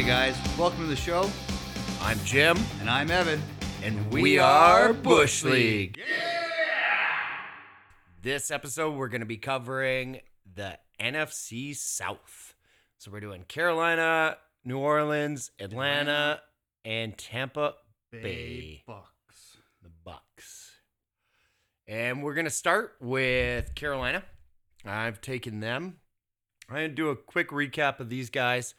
Hey guys, welcome to the show. I'm Jim, And I'm Evan. and we, are Bush League. Yeah! This episode, we're going to be covering the NFC South. So we're doing Carolina, New Orleans, Atlanta, and Tampa Bay. Bucs. the Bucs. And we're gonna start with Carolina. I've taken them. I'm gonna do a quick recap of these guys.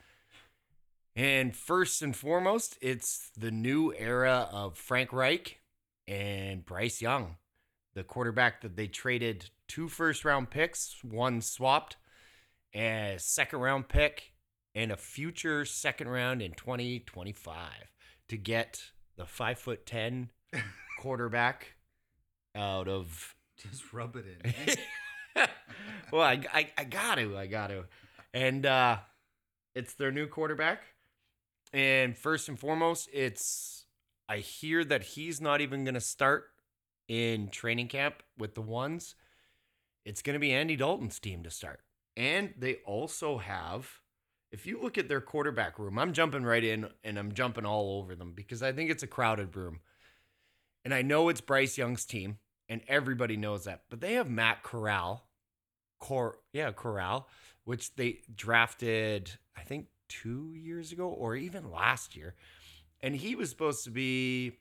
And first and foremost, it's the new era of Frank Reich and Bryce Young, the quarterback that they traded two first round picks, one swapped, a second round pick, and a future second round in 2025 to get the five foot ten quarterback out of Just rub it in. eh? well I, I, I got to i got to and uh it's their new quarterback and first and foremost it's i hear that he's not even going to start in training camp with the ones it's going to be andy dalton's team to start and they also have if you look at their quarterback room i'm jumping right in and i'm jumping all over them because i think it's a crowded room and I know it's Bryce Young's team, and everybody knows that. But they have Matt Corral, Cor yeah Corral, which they drafted I think two years ago or even last year, and he was supposed to be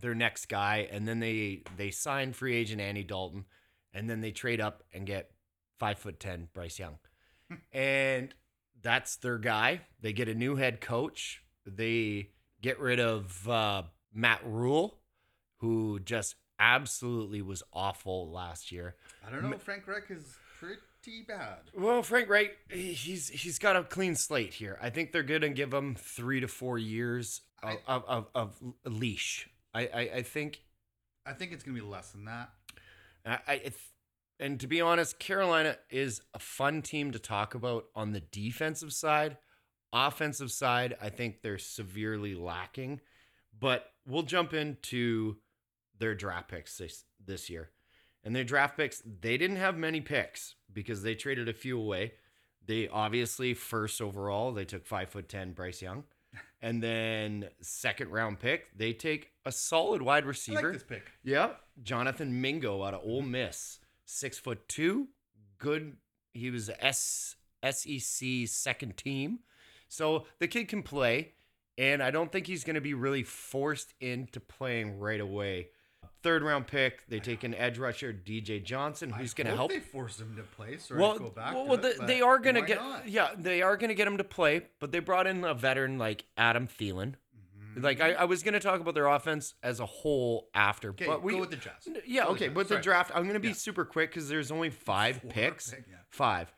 their next guy. And then they they sign free agent Andy Dalton, and then they trade up and get five foot ten Bryce Young, and that's their guy. They get a new head coach. They get rid of uh, Matt Rhule who just absolutely was awful last year. I don't know. Frank Reich is pretty bad. Well, Frank Reich, he's he's got a clean slate here. I think they're gonna give him three to four years of I- of, of, of leash. I, I I think I think it's gonna be less than that. I, I and to be honest, Carolina is a fun team to talk about on the defensive side. Offensive side, I think they're severely lacking. But we'll jump into their draft picks this, this year. And their draft picks, they didn't have many picks because they traded a few away. They obviously first overall, they took five foot ten Bryce Young. And then second round pick, they take a solid wide I receiver. like this pick. Yeah, Jonathan Mingo out of Ole mm-hmm. Miss, six foot two, good. He was S SEC second team, so the kid can play, and I don't think he's going to be really forced into playing right away. Third round pick, they take an edge rusher, DJ Johnson, who's going to help. They forced him to play. Sorry Well, to go back. well, to well, it, they, they are going to get not? yeah, they are going to get him to play, but they brought in a veteran like Adam Thielen. Mhm. Like I, I was going to talk about their offense as a whole after, Okay, but we go with the Jazz. N- Yeah, Go okay. With the draft, I'm going to be Yeah. super quick because there's only five Four picks. pick, yeah. Five.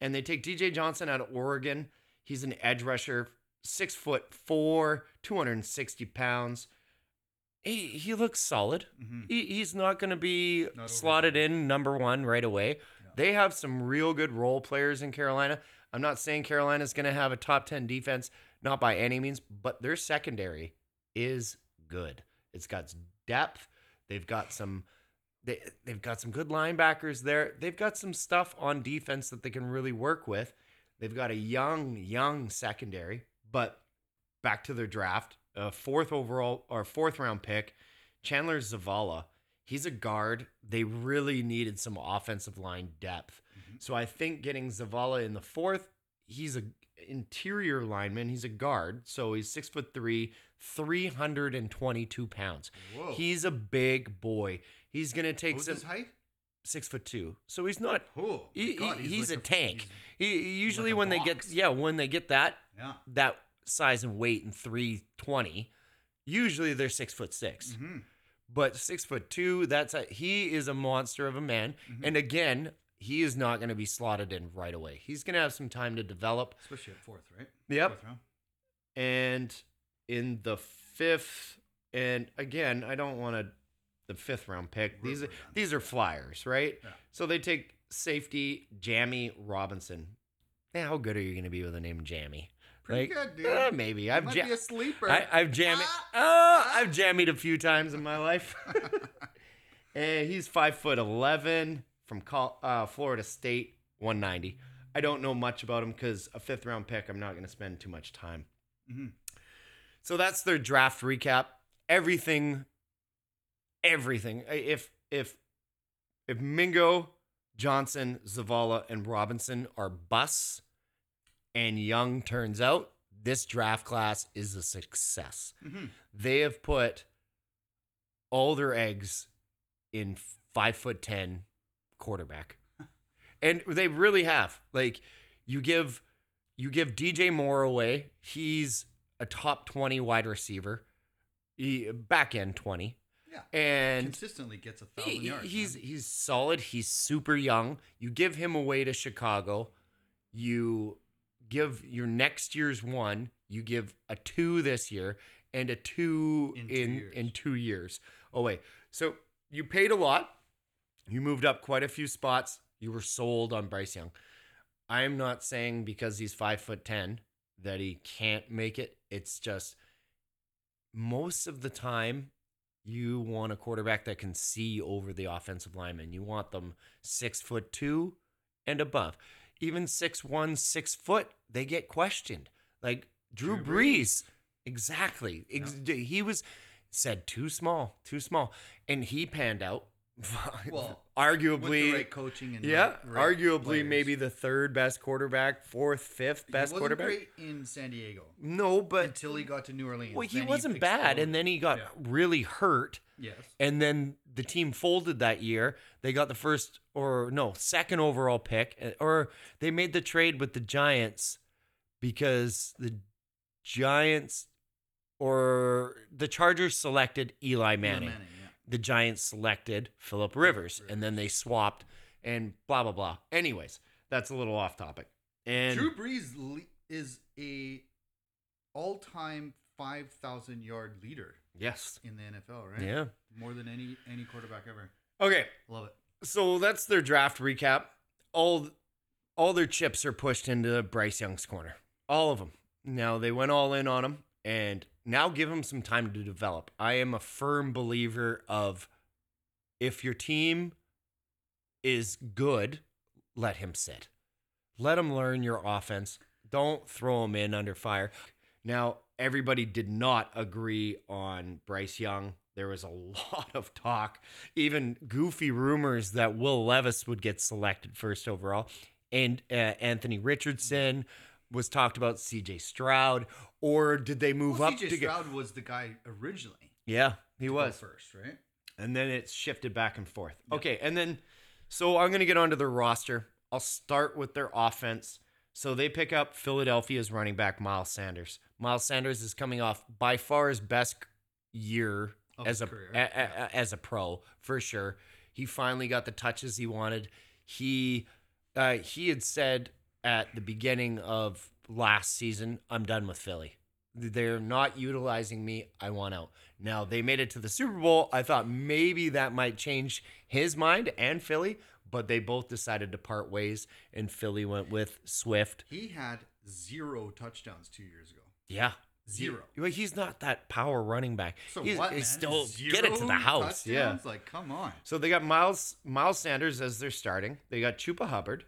And they take DJ Johnson out of Oregon. He's an edge rusher, six foot four, 260 pounds. He, he looks solid. Mhm. He, he's not going to be Not slotted in number one right away. They have some real good role players in Carolina. I'm not saying Carolina's going to have a top 10 defense, not by any means, but their secondary is good. It's got depth. They've got some they they've got some good linebackers there. They've got some stuff on defense that they can really work with. They've got a young young secondary, but back to their draft, a fourth overall or fourth round pick, Chandler Zavala. He's a guard. They really needed some offensive line depth. Mhm. So I think getting Zavala in the fourth, he's a interior lineman. He's a guard. So he's six foot three, 322 pounds. Whoa. He's a big boy. He's gonna take What's some his height? six foot two. So he's not. Oh, He, God, he- he's, like a tank. he's- He, usually a when they get yeah when they get that yeah. that size and weight and three twenty, usually they're six foot 6 hmm But six foot two, that's a, he is a monster of a man. Mhm. And again, he is not going to be slotted in right away. He's going to have some time to develop. Especially at fourth, right? Yep. Fourth round. And in the fifth, and again, I don't want to the fifth round pick. These are these are flyers, right? Yeah. So they take safety Jammie Robinson. Yeah, how good are you going to be with the name Jamie? Pretty Like, good, dude. uh, maybe I've might ja- be a sleeper. I, I've jammed. Ah! Oh, I've jammied a few times in my life. and he's five foot eleven from Col- uh, Florida State, one ninety. I don't know much about him because a fifth round pick. I'm not going to spend too much time. Mhm. So that's their draft recap. Everything, everything. If if if Mingo, Johnson, Zavala, and Robinson are busts, and Young turns out, this draft class is a success. Mhm. They have put all their eggs in five foot ten quarterback, and they really have. Like you give you give DJ Moore away. He's a top twenty wide receiver, he, back end twenty, Yeah. and Consistently gets a thousand he- yards. he's man. he's solid. He's super young. You give him away to Chicago. You give your next year's one. You give a two this year and a two In in two in, years. two years oh, away. So you paid a lot. You moved up quite a few spots. You were sold on Bryce Young. I am not saying because he's five foot ten that he can't make it. It's just most of the time you want a quarterback that can see over the offensive lineman. You want them six foot two and above. Even six one, six foot, they get questioned. Like Drew, Drew Brees. Exactly. Ex- He was said too small, too small. And he panned out. Well, arguably right coaching and yeah, right- arguably players. maybe the third best quarterback, fourth, fifth He best quarterback. great in San Diego No, but until he got to New Orleans. well, he wasn't bad, and then he got Yeah. really hurt, yes, and then the team folded that year. They got the first or no second overall pick, uh, or they made the trade with the Giants because the Giants or the Chargers selected Eli Manning. Manning, yeah. The Giants selected Philip Rivers, and then they swapped and blah blah blah. Anyways, that's a little off topic. And Drew Brees le- is a all-time five thousand yard leader yes, in the NFL, right? yeah. more than any any quarterback ever. Okay, Love it. so that's their draft recap. All all their chips are pushed into Bryce Young's corner. All of them. Now they went all in on him and now give him some time to develop. I am a firm believer of if your team is good, let him sit. Let him learn your offense. Don't throw him in under fire. Now, everybody did not agree on Bryce Young. There was a lot of talk, even goofy rumors that Will Levis would get selected first overall. And uh, Anthony Richardson was talked about, CJ Stroud, or did they move Well, up CJ to get. Stroud was the guy originally. Yeah, he was. first, right? And then it's shifted back and forth. Yeah. Okay, and then so I'm going to get onto their roster. I'll start with their offense. So they pick up Philadelphia's running back Miles Sanders. Miles Sanders is coming off by far his best year Of as a, a- a- as a pro for sure. He finally got the touches he wanted. He uh, he had said at the beginning of last season, "I'm done with Philly. They're not utilizing me. I want out." Now they made it to the Super Bowl. I thought maybe that might change his mind and Philly, but they both decided to part ways, and Philly went with Swift. He had zero touchdowns two years ago. Yeah. Zero. Well, he's not that power running back. So he's, what, he's man? still Zero get it to the house. Yeah. touchdowns? Like, come on. So they got Miles Miles Sanders as their starting. They got Chuba Hubbard.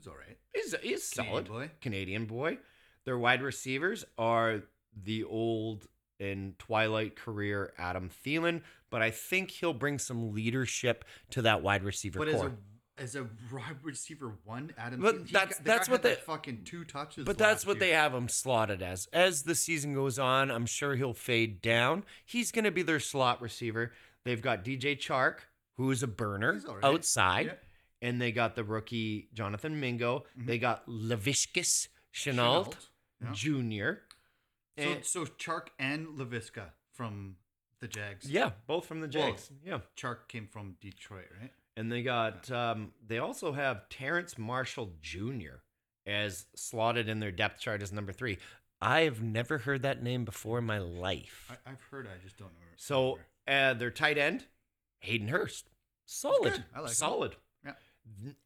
He's all right. He's he's solid boy. Canadian boy. Their wide receivers are the old and twilight career Adam Thielen, but I think he'll bring some leadership to that wide receiver But as a as a wide receiver one, Adam. But Thielen, that's- the that's what they- fucking two touches. But that's what they have him slotted as. As the season goes on, I'm sure he'll fade down. He's going to be their slot receiver. They've got DJ Chark, who is a burner right. outside, Yeah. And they got the rookie Jonathan Mingo. Mhm. They got Laviska Shenault Yeah. Jr. So, And- so Chark and Laviska from the Jags. yeah, both from the Well- Jags. yeah, Chark came from Detroit, right? and they got um, they also have Terrace Marshall Jr. as slotted in their depth chart as number three. I've never heard that name before in my life. I, I've heard. I just don't know. So uh, their tight end, Hayden Hurst, solid. I like solid.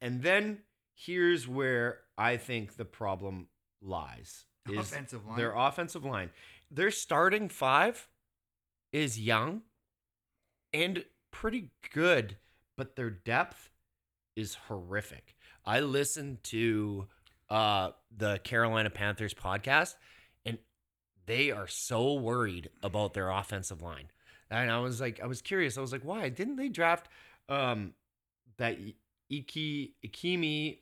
And then here's where I think the problem lies: is offensive line. their offensive line. Their starting five is young and pretty good, but their depth is horrific. I listened to uh, the Carolina Panthers podcast, and they are so worried about their offensive line. And I was like, I was curious. I was like, why didn't they draft um that Iki Ikimi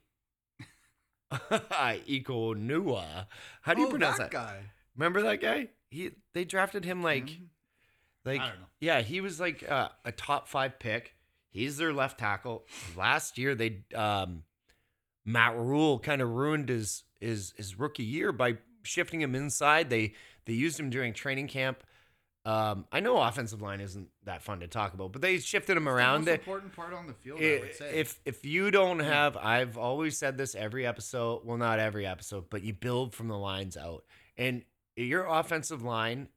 Ikonua? How do you Oh, pronounce that? guy? Remember that guy? He they drafted him like Mhm. like I don't know. yeah, he was like uh, a top five pick. He's their left tackle. Last year, they um, Matt Rhule kind of ruined his his his rookie year by shifting him inside. They they used him during training camp. Um, I know offensive line isn't that fun to talk about, but they shifted It's around. the most important part on the field, I I- would say. if if you don't have i've always said this every episode well not every episode but you build from the lines out and your offensive line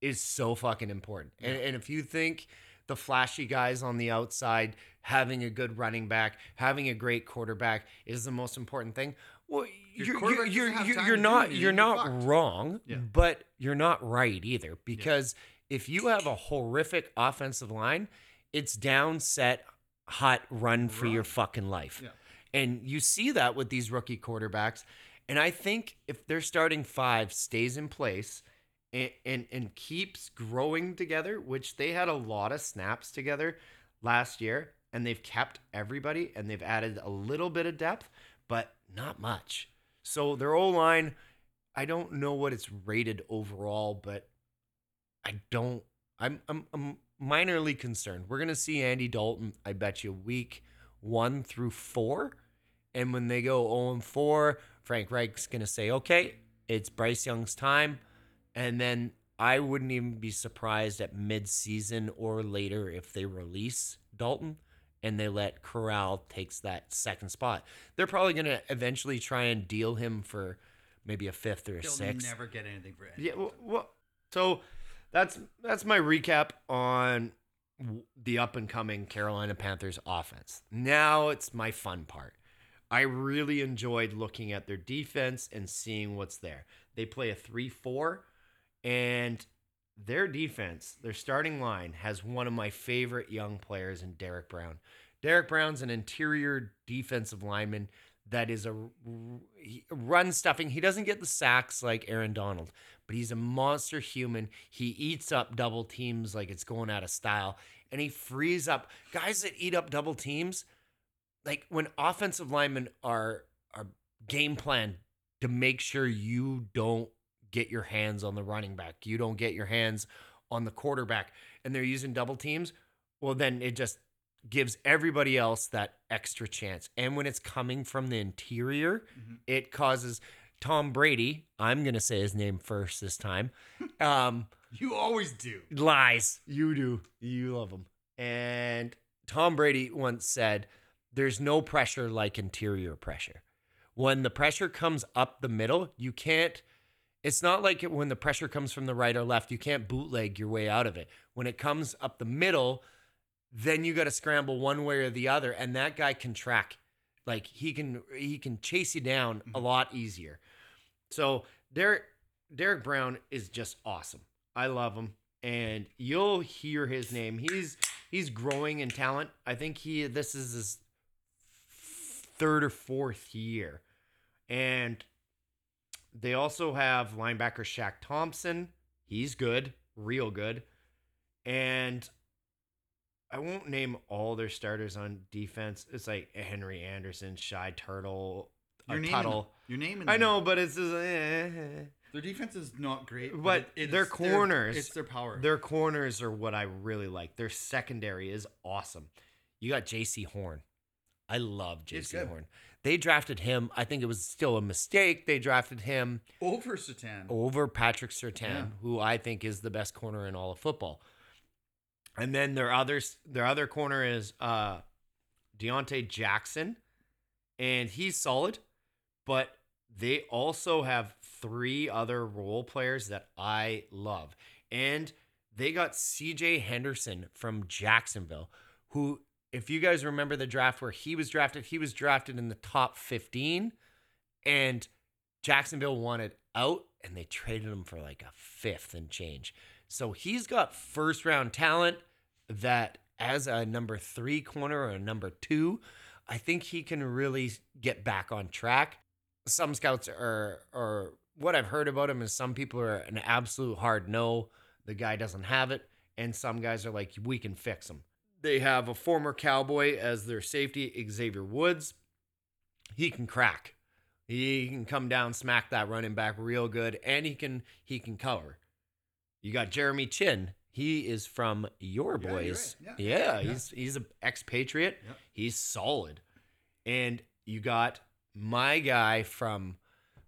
is so fucking important and, and if you think the flashy guys on the outside having a good running back having a great quarterback is the most important thing well Your you're, you're, doesn't you're, you're not you're you're not fucked. wrong Yeah. but you're not right either because if you have a horrific offensive line it's down set hot run for your fucking life Yeah. and you see that with these rookie quarterbacks and i think if their starting five stays in place and, and and keeps growing together which they had a lot of snaps together last year and they've kept everybody and they've added a little bit of depth but not much. So their O line i don't know what it's rated overall but i don't i'm i'm, I'm minorly concerned. We're to see andy dalton i bet you week one through four. And when they go 0 and 4 frank reich's to say okay it's bryce young's time. And then I wouldn't even be surprised at mid-season or later if they release Dalton and they let Corral takes that second spot. They're probably going to eventually try and deal him for maybe a fifth or a They'll sixth. never get anything for any Yeah, well, well, so that's that's my recap on the up and coming Carolina Panthers offense. Now it's my fun part. I really enjoyed looking at their defense and seeing what's there. They play a 3-4 and their defense, their starting line has one of my favorite young players in Derrick Brown. Derrick Brown's an interior defensive lineman that is a run stuffing. He doesn't get the sacks like Aaron Donald, but he's a monster human. He eats up double teams like it's going out of style, and he frees up guys that eat up double teams. Like when offensive linemen are are game plan to make sure you don't get your hands on the running back, you don't get your hands on the quarterback, and they're using double teams. Well, then it just gives everybody else that extra chance. And when it's coming from the interior, Mhm. it causes Tom Brady, I'm going to say his name first this time, um, You always do. lies. You do. You love him. And Tom Brady once said, There's no pressure like interior pressure. When the pressure comes up the middle, you can't. It's not like when the pressure comes from the right or left, you can't bootleg your way out of it. When it comes up the middle, then you got to scramble one way or the other, and that guy can track. Like he can he can chase you down a Mhm. lot easier. So Derrick Derrick Brown is just awesome. I love him, and you'll hear his name. He's he's growing in talent. I think he this is his third or fourth year, and they also have linebacker Shaq Thompson. He's good, real good, and I won't name all their starters on defense. It's like Henry Anderson, Shy Turtle, your name, Tuttle. them. You're I know, but it's just, eh. Their defense is not great, But it- their corners- it's their power. their corners are what I really like. Their secondary is awesome. You got Jaycee Horn. I love Jaycee Horn. They drafted him. I think it was still a mistake. They drafted him over Satan. over Patrick Surtain, Yeah. who I think is the best corner in all of football. And then their others, their other corner is uh, Donte Jackson, and he's solid. But they also have three other role players that I love, and they got C.J. Henderson from Jacksonville, who, if you guys remember the draft where he was drafted, he was drafted in the top fifteen, and Jacksonville wanted out and they traded him for like a fifth and change. So he's got first round talent that as a number three corner or a number two, I think he can really get back on track. Some scouts are are what I've heard about him is some people are an absolute hard no. The guy doesn't have it, and some guys are like, we can fix him. They have a former Cowboy as their safety, Xavier Woods. He can crack. He can come down, smack that running back real good, and he can he can cover. You got Jeremy Chinn. He is from your Yeah, boys. right. Yeah, Yeah. Yeah. he's he's an expatriate. He's solid. And you got my guy from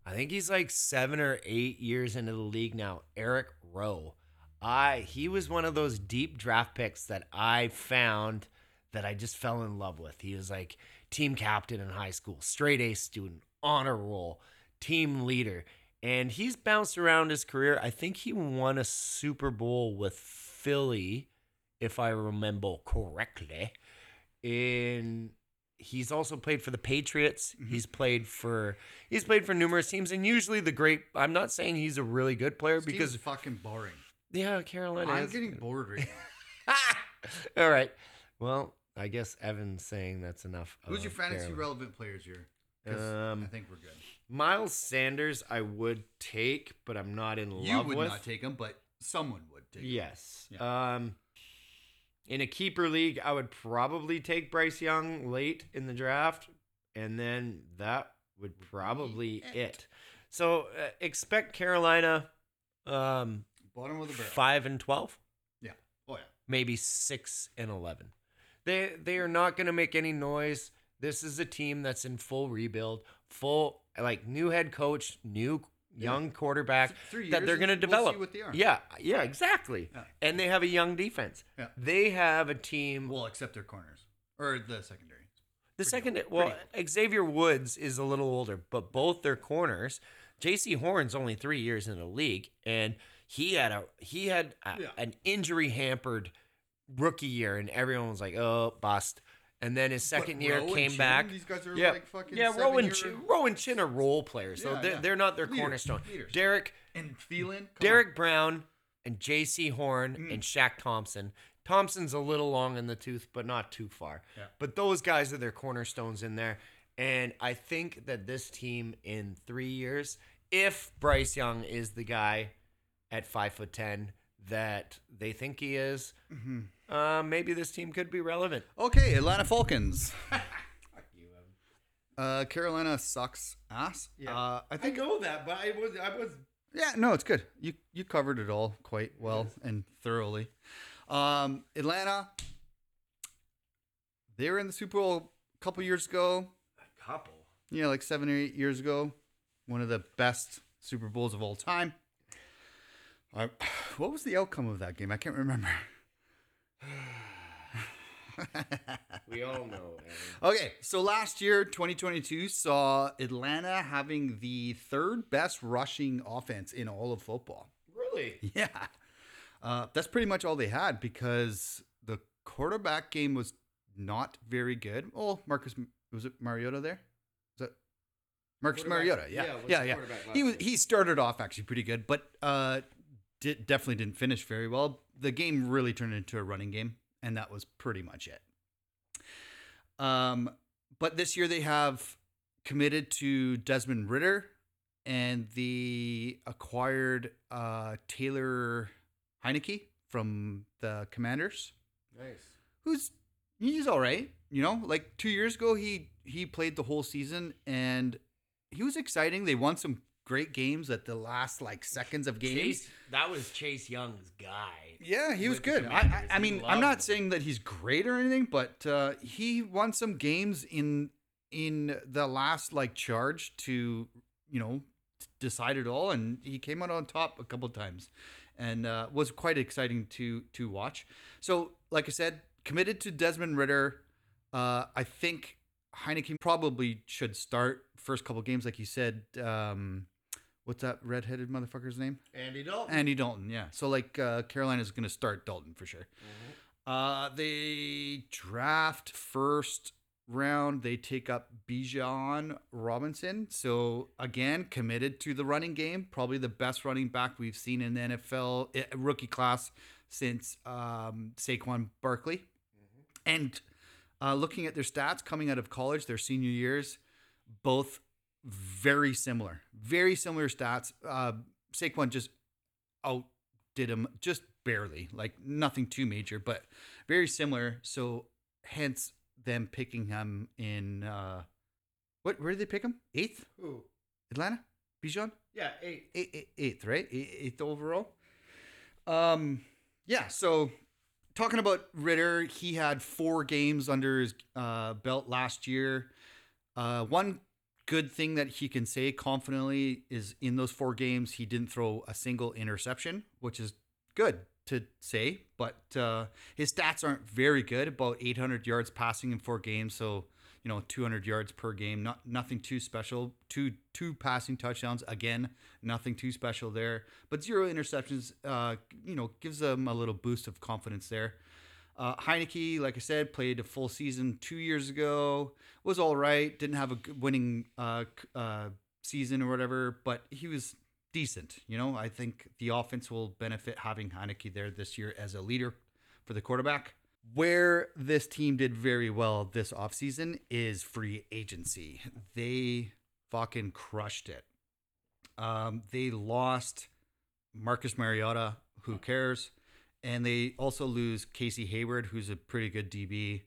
I think he's like 7 or 8 years into the league now, Eric Rowe. I he was one of those deep draft picks that I found that I just fell in love with. He was like team captain in high school, straight A student, honor roll, team leader. And he's bounced around his career. I think he won a Super Bowl with Philly, if I remember correctly. And he's also played for the Patriots. Mhm. He's played for he's played for numerous teams, and usually the great. I'm not saying he's a really good player team's because fucking boring. Yeah, Carolina. I'm is- getting bored right now. All right. Well, I guess Evan's saying that's enough. Who's your fantasy Carolina. relevant players here? Um, I think we're good. Miles Sanders, I would take, but I'm not in You love with. You would not take him, but someone would take him. Yes. Um, in a keeper league, I would probably take Bryce Young late in the draft, and then that would probably it. it. So uh, expect Carolina um, Bottom of the barrel. five and twelve. Yeah. Oh yeah. maybe six and eleven. They they are not going to make any noise. This is a team that's in full rebuild, full like new head coach, new young quarterback Three that they're going to we'll develop. see what they are. Yeah, yeah, exactly. Yeah. And they have a young defense. Yeah. They have a team. Well, except their corners or the secondary. the pretty second, old, well, Xavier Woods is a little older, but both their corners. Jaycee Horn's only three years in the league, and he had a he had a, Yeah. an injury hampered rookie year, and everyone was like, "Oh, bust." And then his second But year Rowe came Chinn, back. These guys are Yeah. like fucking Yeah, seven Rowan year- Chinn, Rowan Chinn are role players, so Yeah, they're, yeah. they're not their Leaders, cornerstone. leaders. Derrick and Thielen. come Derrick Brown and Jaycee Horn Mm. and Shaq Thompson. Thompson's a little long in the tooth, but not too far. Yeah. But those guys are their cornerstones in there. And I think that this team in three years, if Bryce Young is the guy at five foot ten that they think he is. Mhm. uh, maybe this team could be relevant. Okay, Atlanta Falcons. Uh, Carolina sucks ass. Yeah. Uh, I think. know that, but I was I was Yeah, no, it's good. You you covered it all quite well and thoroughly. Um, Atlanta. They were in the Super Bowl a couple years ago. a couple. Yeah, like seven or eight years ago. One of the best Super Bowls of all time. I, what was the outcome of that game? I can't remember. We all know. Okay, so last year, 2022, saw Atlanta having the third best rushing offense in all of football. Really? Yeah. Uh, that's pretty much all they had because the quarterback game was not very good. Oh, Marcus, was it Mariota there? Was that Marcus Mariota? Yeah. yeah, Yeah, yeah. He was he started off actually pretty good, but uh did, definitely didn't finish very well. The game really turned into a running game, and that was pretty much it. Um, but this year they have committed to Desmond Ridder, and the acquired uh, Taylor Heinicke from the Commanders, Nice. who's he's all right. You know, like two years ago he he played the whole season and he was exciting. They won some great games at the last like seconds of games. Chase, that was Chase Young's guy. Yeah, he was good. I, I, I mean, I'm not him. saying that he's great or anything, but uh, he won some games in in the last like charge to you know decide it all, and he came out on top a couple times, and uh, was quite exciting to to watch. So, like I said, committed to Desmond Ridder. Uh, I think Heinicke probably should start first couple games, like you said. Um, what's that redheaded motherfucker's name? Andy Dalton. Andy Dalton, yeah. So like uh, Carolina's going to start Dalton for sure. Uh, they draft first round. They take up Bijan Robinson. So again, committed to the running game. Probably the best running back we've seen in the NFL eh, rookie class since um, Saquon Barkley. And uh, looking at their stats coming out of college, their senior years, both very similar, very similar stats. Uh, Saquon just outdid him just barely, like nothing too major, but very similar. So hence them picking him in uh, what? Where did they pick him? Eighth, Ooh. Atlanta, Bijan, Yeah, eight. eight, eight, eighth, right? Eight- Eighth overall. Um, yeah. So talking about Ridder, he had four games under his uh, belt last year. Uh, one good thing that he can say confidently is in those four games, he didn't throw a single interception, which is good to say. But uh, his stats aren't very good. About 800 yards passing in four games, so you know 200 yards per game. Not nothing too special. Two two passing touchdowns again, nothing too special there. But zero interceptions, uh, you know, gives them a little boost of confidence there. Uh, Heinicke, like I said, played a full season two years ago. Was all right. Didn't have a winning uh, uh, season or whatever, but he was decent. You know, I think the offense will benefit having Heinicke there this year as a leader for the quarterback. Where this team did very well this offseason is free agency. They fucking crushed it. Um, they lost Marcus Mariota. Who cares? And they also lose Casey Hayward, who's a pretty good DB.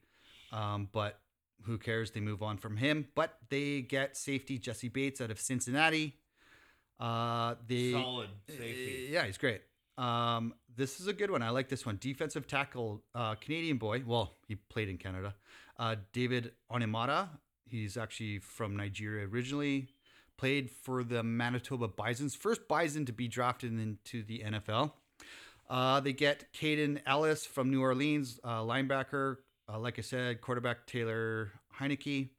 Um, but who cares? They move on from him. But they get safety Jessie Bates out of Cincinnati. Uh, they Solid safety. yeah, he's great. Um, this is a good one. I like this one. Defensive tackle, uh, Canadian boy. Well, he played in Canada. Uh, David Onyemata. He's actually from Nigeria originally. Played for the Manitoba Bisons. First Bison to be drafted into the NFL. Uh, they get Kaden Elliss from New Orleans, uh, linebacker. Uh, like I said, quarterback Taylor Heinicke.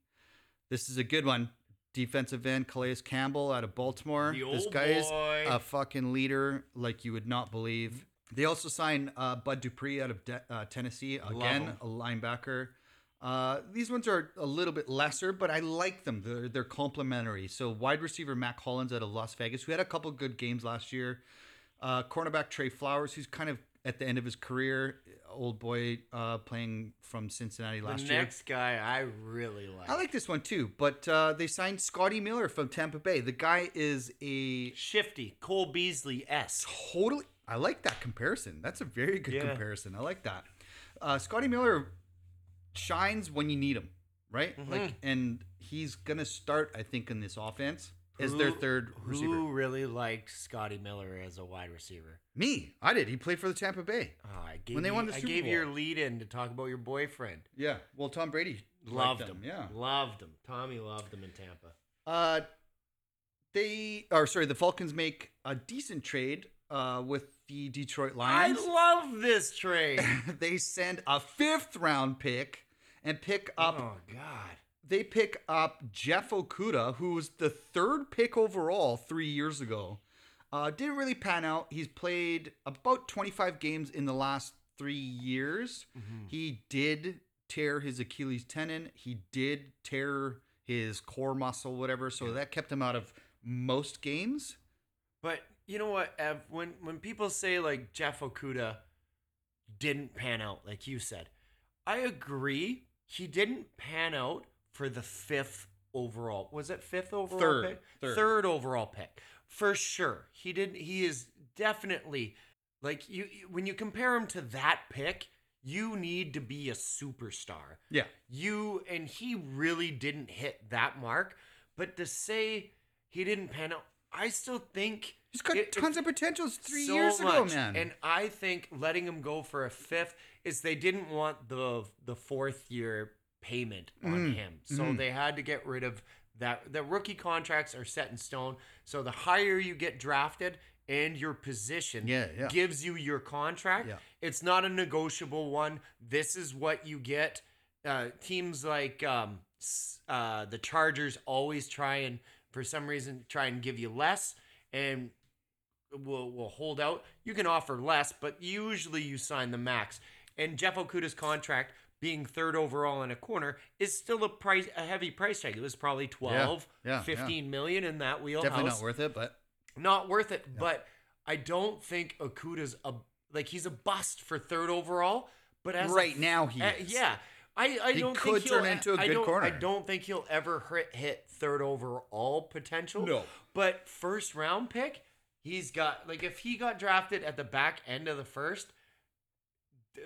This is a good one. Defensive end Calais Campbell out of Baltimore. This guy is a fucking leader like you would not believe. They also signed uh, Bud Dupree out of De- uh, Tennessee. Again, a linebacker. Uh, these ones are a little bit lesser, but I like them. They're, they're complementary. So, wide receiver Mack Hollins out of Las Vegas, who had a couple good games last year. Uh, cornerback Trey Flowers, who's kind of at the end of his career. Old boy uh, playing from Cincinnati The last year. next guy I really like. I like this one too, but uh, they signed Scotty Miller from Tampa Bay. The guy is a Shifty, Cole Beasley S. totally. I like that comparison. That's a very good Yeah. comparison. I like that. Uh, Scotty Miller shines when you need him, right? Mm-hmm. Like, and he's gonna start. I think in this offense as their third receiver. Who really likes Scotty Miller as a wide receiver? Me, I did. He played for the Tampa Bay. Oh, I gave When they you, won the Super I Super gave you your lead in to talk about your boyfriend. Yeah. Well, Tom Brady Loved him. Yeah. Loved him. Tommy loved him in Tampa. Uh, they or sorry, the Falcons make a decent trade uh, with the Detroit Lions. I love this trade. they send a fifth round pick and pick up. oh God. They pick up Jeff Okudah, who was the third pick overall three years ago. Uh, didn't really pan out. He's played about 25 games in the last three years. He did tear his Achilles tendon. He did tear his core muscle, whatever. So that kept him out of most games. But you know what, Ev? When when people say like Jeff Okudah didn't pan out, like you said, I agree. He didn't pan out for the fifth overall. Was it fifth overall Third. pick? Third. overall pick for sure. He didn't. He is definitely like you. When you compare him to that pick, you need to be a superstar. Yeah. You and he really didn't hit that mark. But to say he didn't pan out, I still think He's got it- it- tons of potential. It's three so years ago, much. man. And I think letting him go for a fifth is they didn't want the the fourth year payment on Mm, him, so mhm. they had to get rid of that. The rookie contracts are set in stone, so the higher you get drafted and your position Yeah, yeah. gives you your contract. Yeah. It's not a negotiable one. This is what you get. Uh, teams like um, uh, the Chargers always try and, for some reason, try and give you less, and will will hold out. You can offer less, but usually you sign the max. And Jeff Okudah's contract, being third overall in a corner, is still a price a heavy price tag. It was probably 12, yeah, yeah. 15 million in that wheelhouse Definitely not worth it, but not worth it. But I don't think Okudah's a like he's a bust for third overall. But as a Right now he is. yeah. I, I He don't could think he'll, turn into a I good don't, corner. I don't think he'll ever hit, hit third overall potential. No. But first round pick, he's got like if he got drafted at the back end of the first,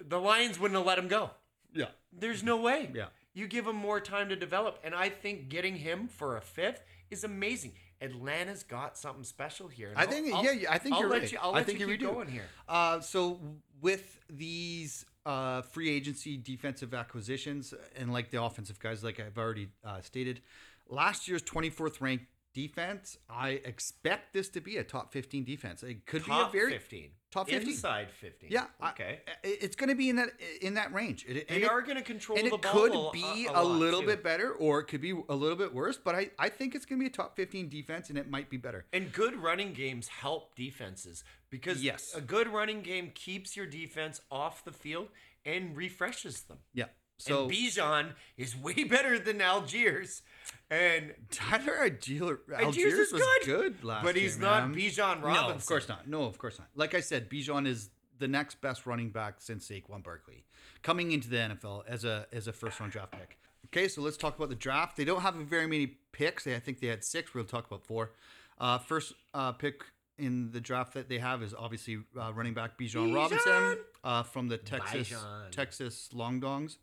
the Lions wouldn't have let him go. Yeah. There's no way. Yeah. You give him more time to develop, and I think getting him for a fifth is amazing. Atlanta's got something special here. and I think I'll- yeah, yeah, I think I'll you're let right. You, I'll I let think you keep going here. Uh, so with these uh, free agency defensive acquisitions and like the offensive guys, like I've already uh, stated, last year's 24th ranked defense, I expect this to be a top 15 defense. It could Top be a very 15. top 15. Inside 15. yeah. Okay. I- it's going to be in that in that range. It, They it- are going to control and the it ball could be a, a, lot, little too. bit better or it could be a little bit worse but I, I think it's going to be a top 15 defense and it might be better And good running games help defenses because Yes. a good running game keeps your defense off the field and refreshes them. yeah So and Bijan is way better than Algiers, and Tyler Allgeier, Algiers Algiers is was good, good, last but year, he's not man. Bijan No, of course not. No, of course not. Like I said, Bijan is the next best running back since Saquon Barkley coming into the NFL as a as a first round draft pick. Okay, so let's talk about the draft. They don't have very many picks. They, I think they had six. We'll talk about four. Uh, first uh, pick in the draft that they have is obviously uh, running back Bijan, Bijan! Robinson uh, from the Texas Bijan. Texas Long Dongs.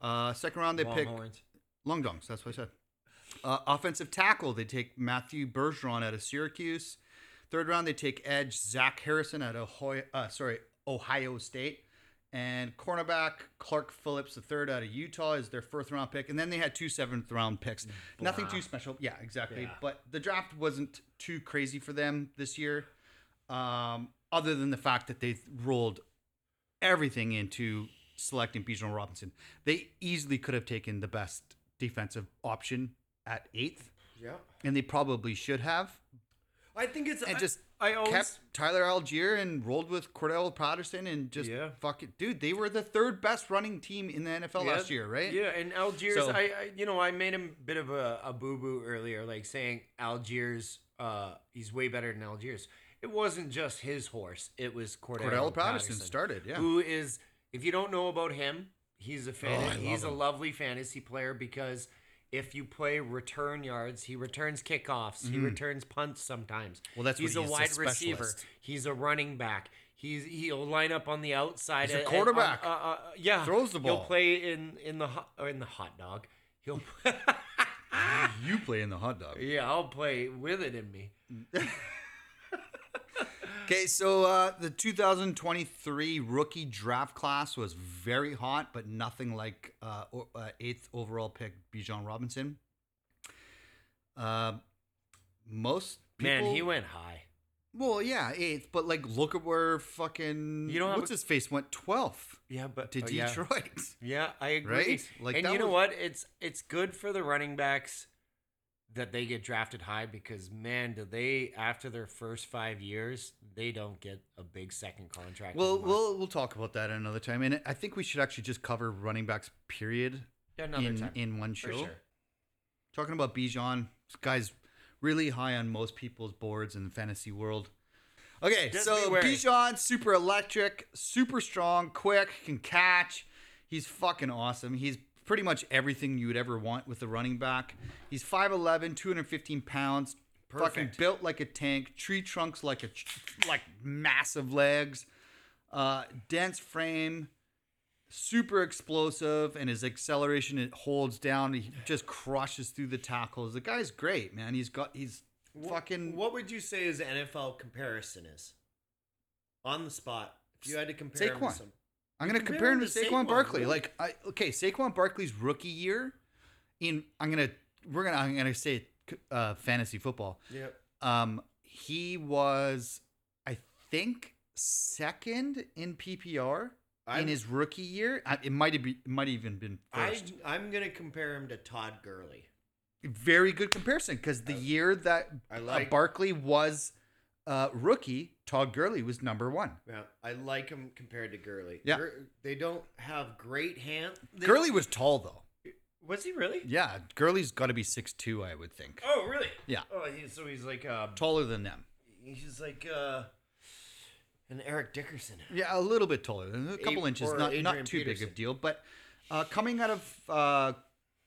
Uh, second round they pick Longhorns. Long dongs. That's what I said. Uh, offensive tackle, they take Matthew Bergeron out of Syracuse. Third round, they take edge Zach Harrison out of Ohio, uh, sorry Ohio State, and cornerback Clark Phillips the third out of Utah is their first round pick. And then they had two seventh round picks. Nothing too special. Yeah, exactly. Yeah. But the draft wasn't too crazy for them this year, um, other than the fact that they rolled everything into selecting Bijan Robinson. They easily could have taken the best defensive option at eighth, Yeah, and they probably should have. I think it's And I- just I always Kept Tyler Allgeier and rolled with Cordarrelle Patterson and just Yeah. fuck it, dude. They were the third best running team in the NFL Yeah, last year, right? Yeah, and Algiers, So- I, I, you know, I made him a bit of a, a boo boo earlier, like saying Algiers, uh, he's way better than Algiers. It wasn't just his horse; it was Cordarrelle, Cordarrelle Patterson started, yeah. Who is, if you don't know about him, he's a fan. Oh, he's a him. lovely fantasy player because if you play return yards, he returns kickoffs, he returns punts sometimes. Mm-hmm. Well, that's he's what a he a wide receiver. He's a running back. He's he'll line up on the outside. He's a and- and- quarterback. uh, uh, yeah, Throws the ball. He'll play in in the hot in the hot dog. He'll You play in the hot dog. yeah, I'll play with it in me. Okay, so uh, the 2023 rookie draft class was very hot, but nothing like uh, uh, eighth overall pick Bijan Robinson. Uh, most people, Man, he went high. well, yeah, eighth, but like, look at where fucking You don't what's a- his face went twelfth Yeah, but to oh. Detroit. Yeah, I agree. Right? Like, and you know was- what? It's it's good for the running backs that they get drafted high because man, do they after their first five years they don't get a big second contract. Well, we'll we'll talk about that another time, and I think we should actually just cover running backs period another in time in one show. sure. Talking about Bijan, this guy's really high on most people's boards in the fantasy world. Okay, Just so. Bijan, super electric, super strong, quick, can catch. He's fucking awesome. He's pretty much everything you would ever want with a running back. He's 5'11, 215 pounds, fucking built like a tank, tree trunks like a like massive legs, uh, dense frame, super explosive, and his acceleration it holds down. He just crushes through the tackles. The guy's great, man. He's got he's fucking What would you say his NFL comparison is? On the spot, if you had to compare him Saquon. to some. I'm gonna compare compare him to to Saquon, Saquon, Barkley. really? Like, I okay, Saquon Barkley's rookie year. In I'm gonna we're gonna I'm gonna say uh, fantasy football. Yep. Um, he was I think second in PPR in I'm- his rookie year. I- It might have been might have even been I, first. I'm going to compare him to Todd Gurley. Very good comparison because the year that I uh, Barkley was uh, rookie, Todd Gurley was number one. Yeah, I like him compared to Gurley. Yeah. Gur- they don't have great hands. they Gurley was tall though. was he really? Yeah, Gurley's got to be six two, I would think. Oh, really? Yeah. Oh, he, so he's like uh, Taller than them. he's like uh, an Eric Dickerson. Yeah, a little bit taller, a couple A- inches, not not Adrian too big Peterson. of deal. But Uh, coming out of uh,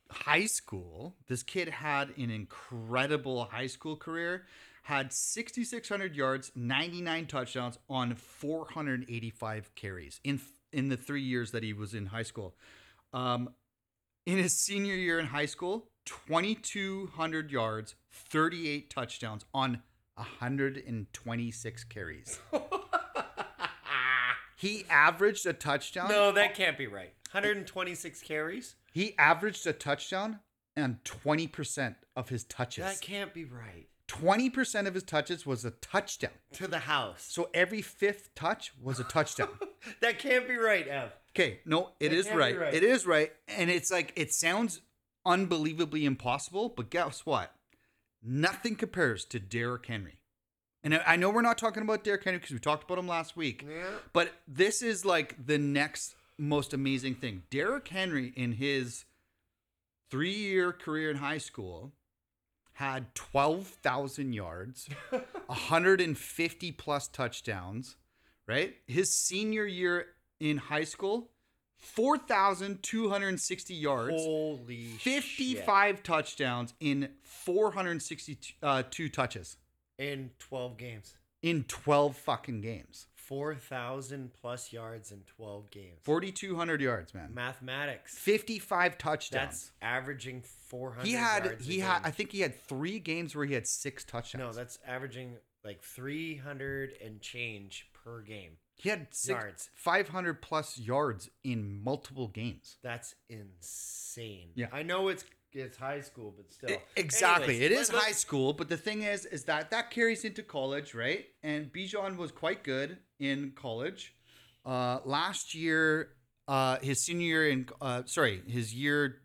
high school, this kid had an incredible high school career. Had 6,600 yards, 99 touchdowns on 485 carries in in the three years that he was in high school. Um, in his senior year in high school, 2,200 yards, 38 touchdowns on 126 carries. He averaged a touchdown. No, that can't be right. 126 carries? He averaged a touchdown and 20% of his touches. That can't be right. 20% of his touches was a touchdown. To the house. So every fifth touch was a touchdown. That can't be right, Ev. Okay, no, it That is right. right. It is right. And it's like, it sounds unbelievably impossible, but guess what? Nothing compares to Derrick Henry. And I know we're not talking about Derrick Henry because we talked about him last week, Yeah. but this is like the next most amazing thing. Derrick Henry, in his three year career in high school, had 12,000 yards, 150 plus touchdowns, right? His senior year in high school, 4,260 yards, Holy 55 touchdowns in 462 uh, two touches. In 12 games. in 12 fucking games. 4,000 plus yards in 12 games. 4,200 yards, man. Mathematics. 55 touchdowns. That's averaging 400 he had yards he had game. I think he had 3 games where he had 6 touchdowns. No, that's averaging like 300 and change per game. he had 6 yards. 500 plus yards in multiple games. That's insane. Yeah. I know it's it's high school, but still. I- exactly. Anyways, it is let- let- high school, but the thing is is that that carries into college, right? And Bijan was quite good in college. Uh last year uh his senior year in uh sorry, his year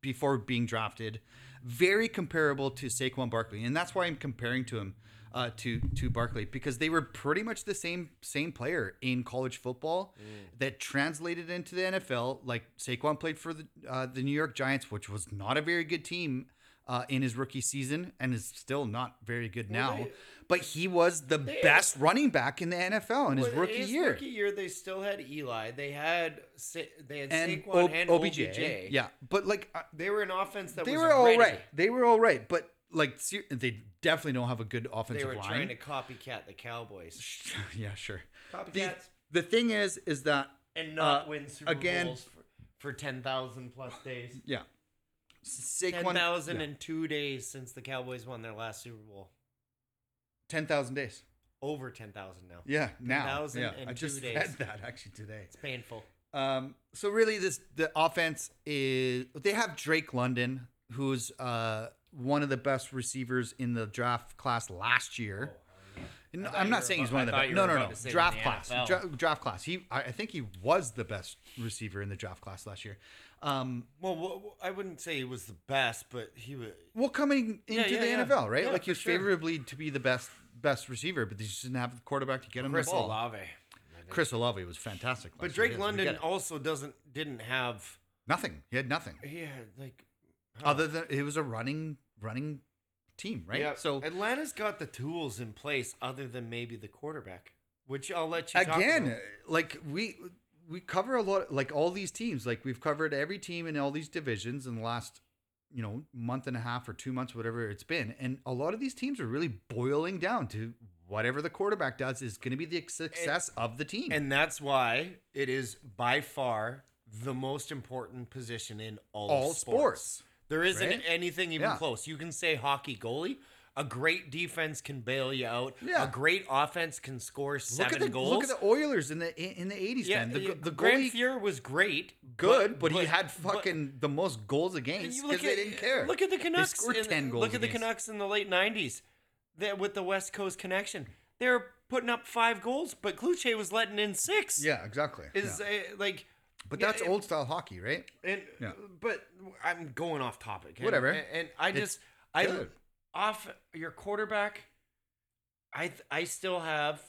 before being drafted, very comparable to Saquon Barkley, and that's why I'm comparing to him uh, to to Barkley because they were pretty much the same same player in college football that translated into the NFL. Like Saquon played for the uh, the New York Giants, which was not a very good team. Uh, in his rookie season, and is still not very good Well, now, they- but he was the best running back in the NFL in his rookie year. Rookie year, they still had Eli. They had they had and Saquon O- and OBJ, OBJ. yeah, but like uh, they were an offense that they was were all ready. right. They were all right, but like they definitely don't have a good offensive line. They were line. trying to copycat the Cowboys yeah, sure. The, Copycats. the thing is, is that and not uh, win Super again- Bowls for, for ten thousand plus days. yeah, Saquon Ten thousand yeah, days since the Cowboys won their last Super Bowl. ten thousand days. Over ten thousand now. Yeah, now 10,000 yeah, I just days. read that actually today. It's painful. Um, so really, this the offense is they have Drake London, who's uh one of the best receivers in the draft class last year. Oh, I'm not saying he's one of the best. No, no, no. to say in Draft class. Dra- draft class. He, I, I think he was the best receiver in the draft class last year. Um, Well, wh- I wouldn't say he was the best, but he was. well, coming into Yeah, yeah, the yeah. NFL, right? Like he was sure. favorably to be the best best receiver, but they just didn't have the quarterback to get him Chris the ball. Olave. Chris Olave was fantastic. But year, Drake yes, London also doesn't didn't have. nothing. He had nothing He had like. other than it was a running running team, right? Yeah, So Atlanta's got the tools in place, other than maybe the quarterback, which I'll let you talk again, like we we cover a lot, like all these teams. Like we've covered every team in all these divisions in the last you know month and a half or two months, whatever it's been, and a lot of these teams are really boiling down to whatever the quarterback does is going to be the success of the team. and that's why it is by far the most important position in all, all sports. sports. There isn't right? anything even Yeah. close. You can say hockey goalie. A great defense can bail you out. Yeah. A great offense can score Look seven at the goals. look at the Oilers in the in the eighties, yeah, man. The, yeah, the Grant goalie was great, good, but, he but- had but- fucking the most goals against because they didn't care. Look at the Canucks. scored in- goals Look at the against. Canucks in the late '90s, that with the West Coast connection. They were putting up five goals, but Cloutier was letting in six. Yeah, exactly. is Yeah. uh, like. But yeah, that's it- old style hockey, right? And Yeah. but I'm going off topic. And- Whatever. And, and I It's just I off your quarterback. I I still have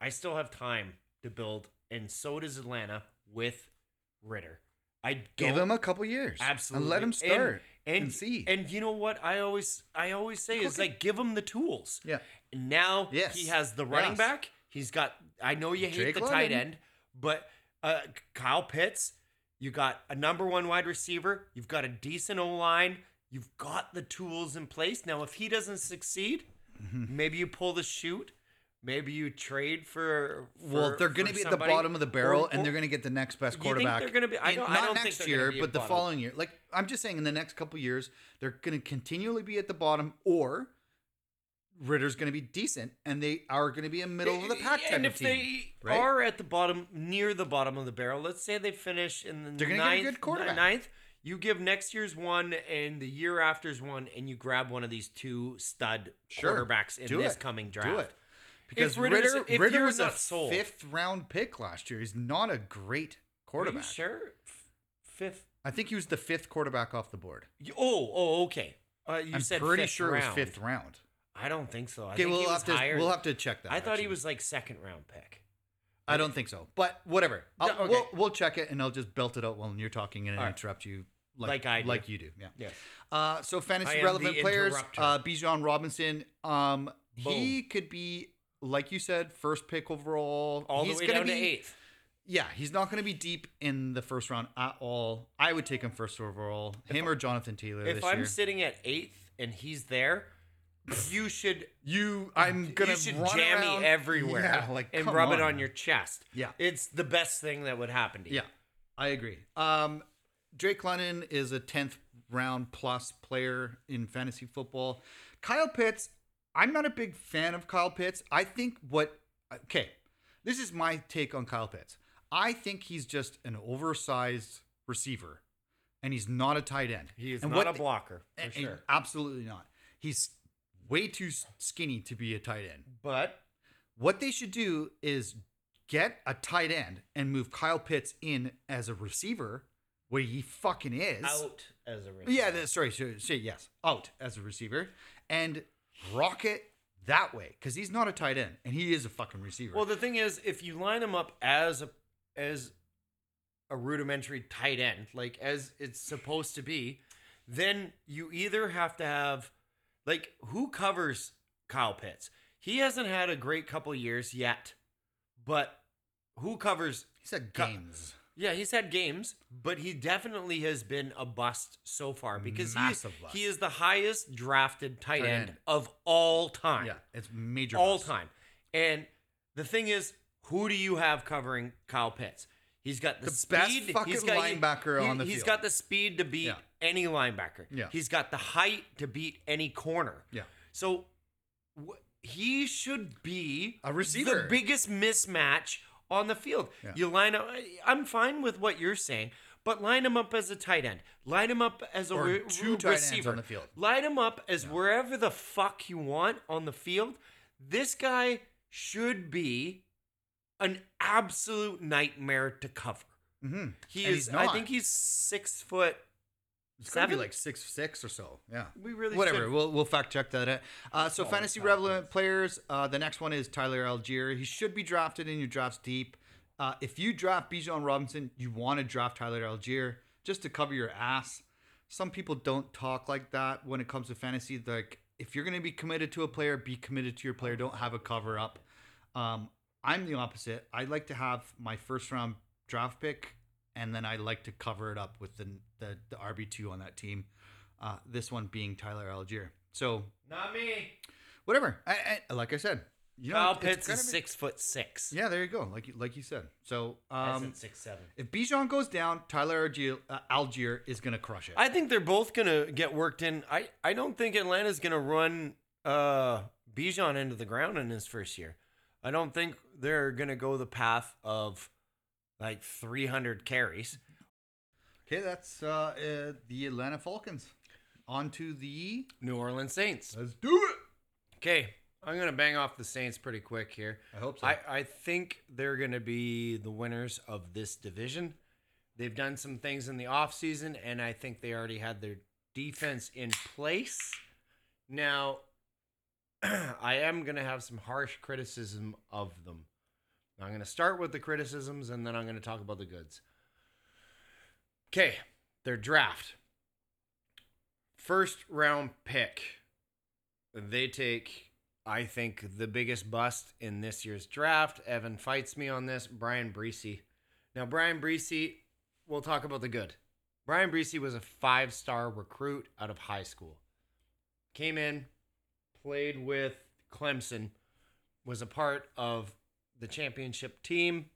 I still have time to build, and so does Atlanta with Ridder. I Give him a couple years, absolutely and let him start and, and, see. And you know what I always I always say is Okay. like give him the tools. yeah, And now Yes. he has the running Yes. back. He's got. I know you hate Jake the tight end, but uh, Kyle Pitts. You got a number one wide receiver. You've got a decent O line. You've got the tools in place. Now, if he doesn't succeed, Mm-hmm. maybe you pull the shoot. Maybe you trade for. well, they're going to for be at the bottom of the barrel, Or- and they're going to get the next best You think quarterback. they're gonna be- I don't- I not don't think next year, but the bottom. following year. Like I'm just saying, in the next couple years, they're going to continually be at the bottom, or Ridder's going to be decent, and they are going to be a middle of the pack type and if team. they right? are at the bottom, near the bottom of the barrel, let's say they finish in the They're gonna get a ninth, good quarterback. ninth. You give next year's one and the year after's one, and you grab one of these two stud Sure. quarterbacks in Do this it. coming draft. Do it. Because Ridder's- Ridder, Ridder was a sold- fifth round pick last year. He's not a great quarterback. sure? F- Fifth. I think he was the fifth quarterback off the board. Oh, oh, okay. Uh, you I'm said pretty fifth sure round. it was fifth round. I don't think so. I Okay, think we'll he was have to higher. we'll have to check that. I thought he was like second round pick. I don't think so, but whatever. I'll, Yeah, okay. we'll, we'll check it, and I'll just belt it out while you're talking and All right. interrupt you like Like I do. like you do. Yeah. Yes. Uh, so I fantasy am relevant the players, interrupter. uh, Bijan Robinson. Um, he could be like you said, first pick overall. All he's the way gonna down be, to eighth. Yeah, he's not going to be deep in the first round at all. I would take him first overall. Him or Jonathan Taylor If this I'm year. sitting at eighth and he's there, you should you, I'm gonna you should run jam around- me everywhere Yeah, like and rub it on, on your chest. Yeah. It's the best thing that would happen to you. Yeah, I agree. Um, Drake London is a 10th round plus player in fantasy football. Kyle Pitts, I'm not a big fan of Kyle Pitts. I think what, okay, this is my take on Kyle Pitts. I think he's just an oversized receiver and he's not a tight end. He is And not what a blocker for and- and sure. Absolutely not. He's way too skinny to be a tight end. But What they should do is get a tight end and move Kyle Pitts in as a receiver, where he fucking is. out as a receiver. Yeah, that's, sorry, sorry, sorry, yes, out as a receiver, and rock it that way because he's not a tight end and he is a fucking receiver. Well, the thing is, if you line him up as a as a rudimentary tight end, like as it's supposed to be, then you either have to have like who covers Kyle Pitts? He hasn't had a great couple years yet, but who covers? he's had games. Yeah, he's had games, but he definitely has been a bust so far because Massive he, bust. he is the highest drafted tight, Tight end, end. of all time Yeah, it's major. all bust. time. And the thing is, who do you have covering Kyle Pitts? He's got the, The speed. best he's fucking got, linebacker he- on the He's field. got the speed to beat Yeah. any linebacker. Yeah. He's got the height to beat any corner. Yeah. So wh- he should be A receiver. The biggest mismatch on the field. Yeah. You line up. I'm fine with what you're saying, but line him up as a tight end. Line him up as a Or re- two tight ends receiver on the field. Line him up as wherever the fuck you want on the field. This guy should be an absolute nightmare to cover. Mm-hmm. He And is. he's I think he's six foot. It's be Seven? like six six or so. Yeah. We really Whatever. should- We'll we'll fact check that. Out. Uh, so Oh, fantasy relevant players. Uh, the next one is Tyler Allgeier. He should be drafted in your drafts deep. Uh, if you draft Bijan Robinson, you want to draft Tyler Allgeier just to cover your ass. Some people don't talk like that when it comes to fantasy. Like if you're gonna be committed to a player, be committed to your player. Don't have a cover up. Um, I'm the opposite. I like to have my first round draft pick, and then I like to cover it up with the the, the RB two on that team. Uh, this one being Tyler Allgeier. So Not me. whatever. I, I like I said, you know, Kyle Pitts is six foot six. Yeah, there you go. Like you, like you said. So um, six seven. if Bijan goes down, Tyler Allgeier, uh, Allgeier is gonna crush it. I think they're both gonna get worked in. I I don't think Atlanta's gonna run uh Bijan into the ground in his first year. I don't think they're gonna go the path of like 300 carries. okay, that's uh, uh, the Atlanta Falcons. On to the New Orleans Saints. let's do it. Okay, I'm gonna bang off the Saints pretty quick here. I hope so. I, I think they're going to be the winners of this division. They've done some things in the offseason, and I think they already had their defense in place. Now, I am going to have some harsh criticism of them. I'm going to start with the criticisms, and then I'm going to talk about the goods. Okay, their draft. First round pick. They take, I think, the biggest bust in this year's draft. Evan fights me on this. Bryan Bresee. Now, Bryan Bresee, we'll talk about the good. Bryan Bresee was a five star recruit out of high school. Came in, played with Clemson, was a part of the championship team,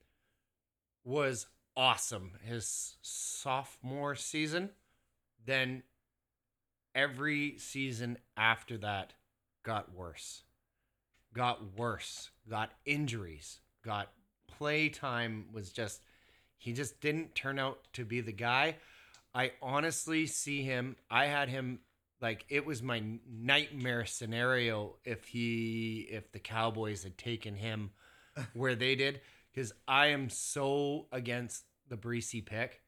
was awesome his sophomore season. Then every season after that got worse. Got worse. Got injuries. Got play time was just he just didn't turn out to be the guy. I honestly see him. I had him like it was my nightmare scenario if he if the Cowboys had taken him where they did because I am so against the Bresee pick.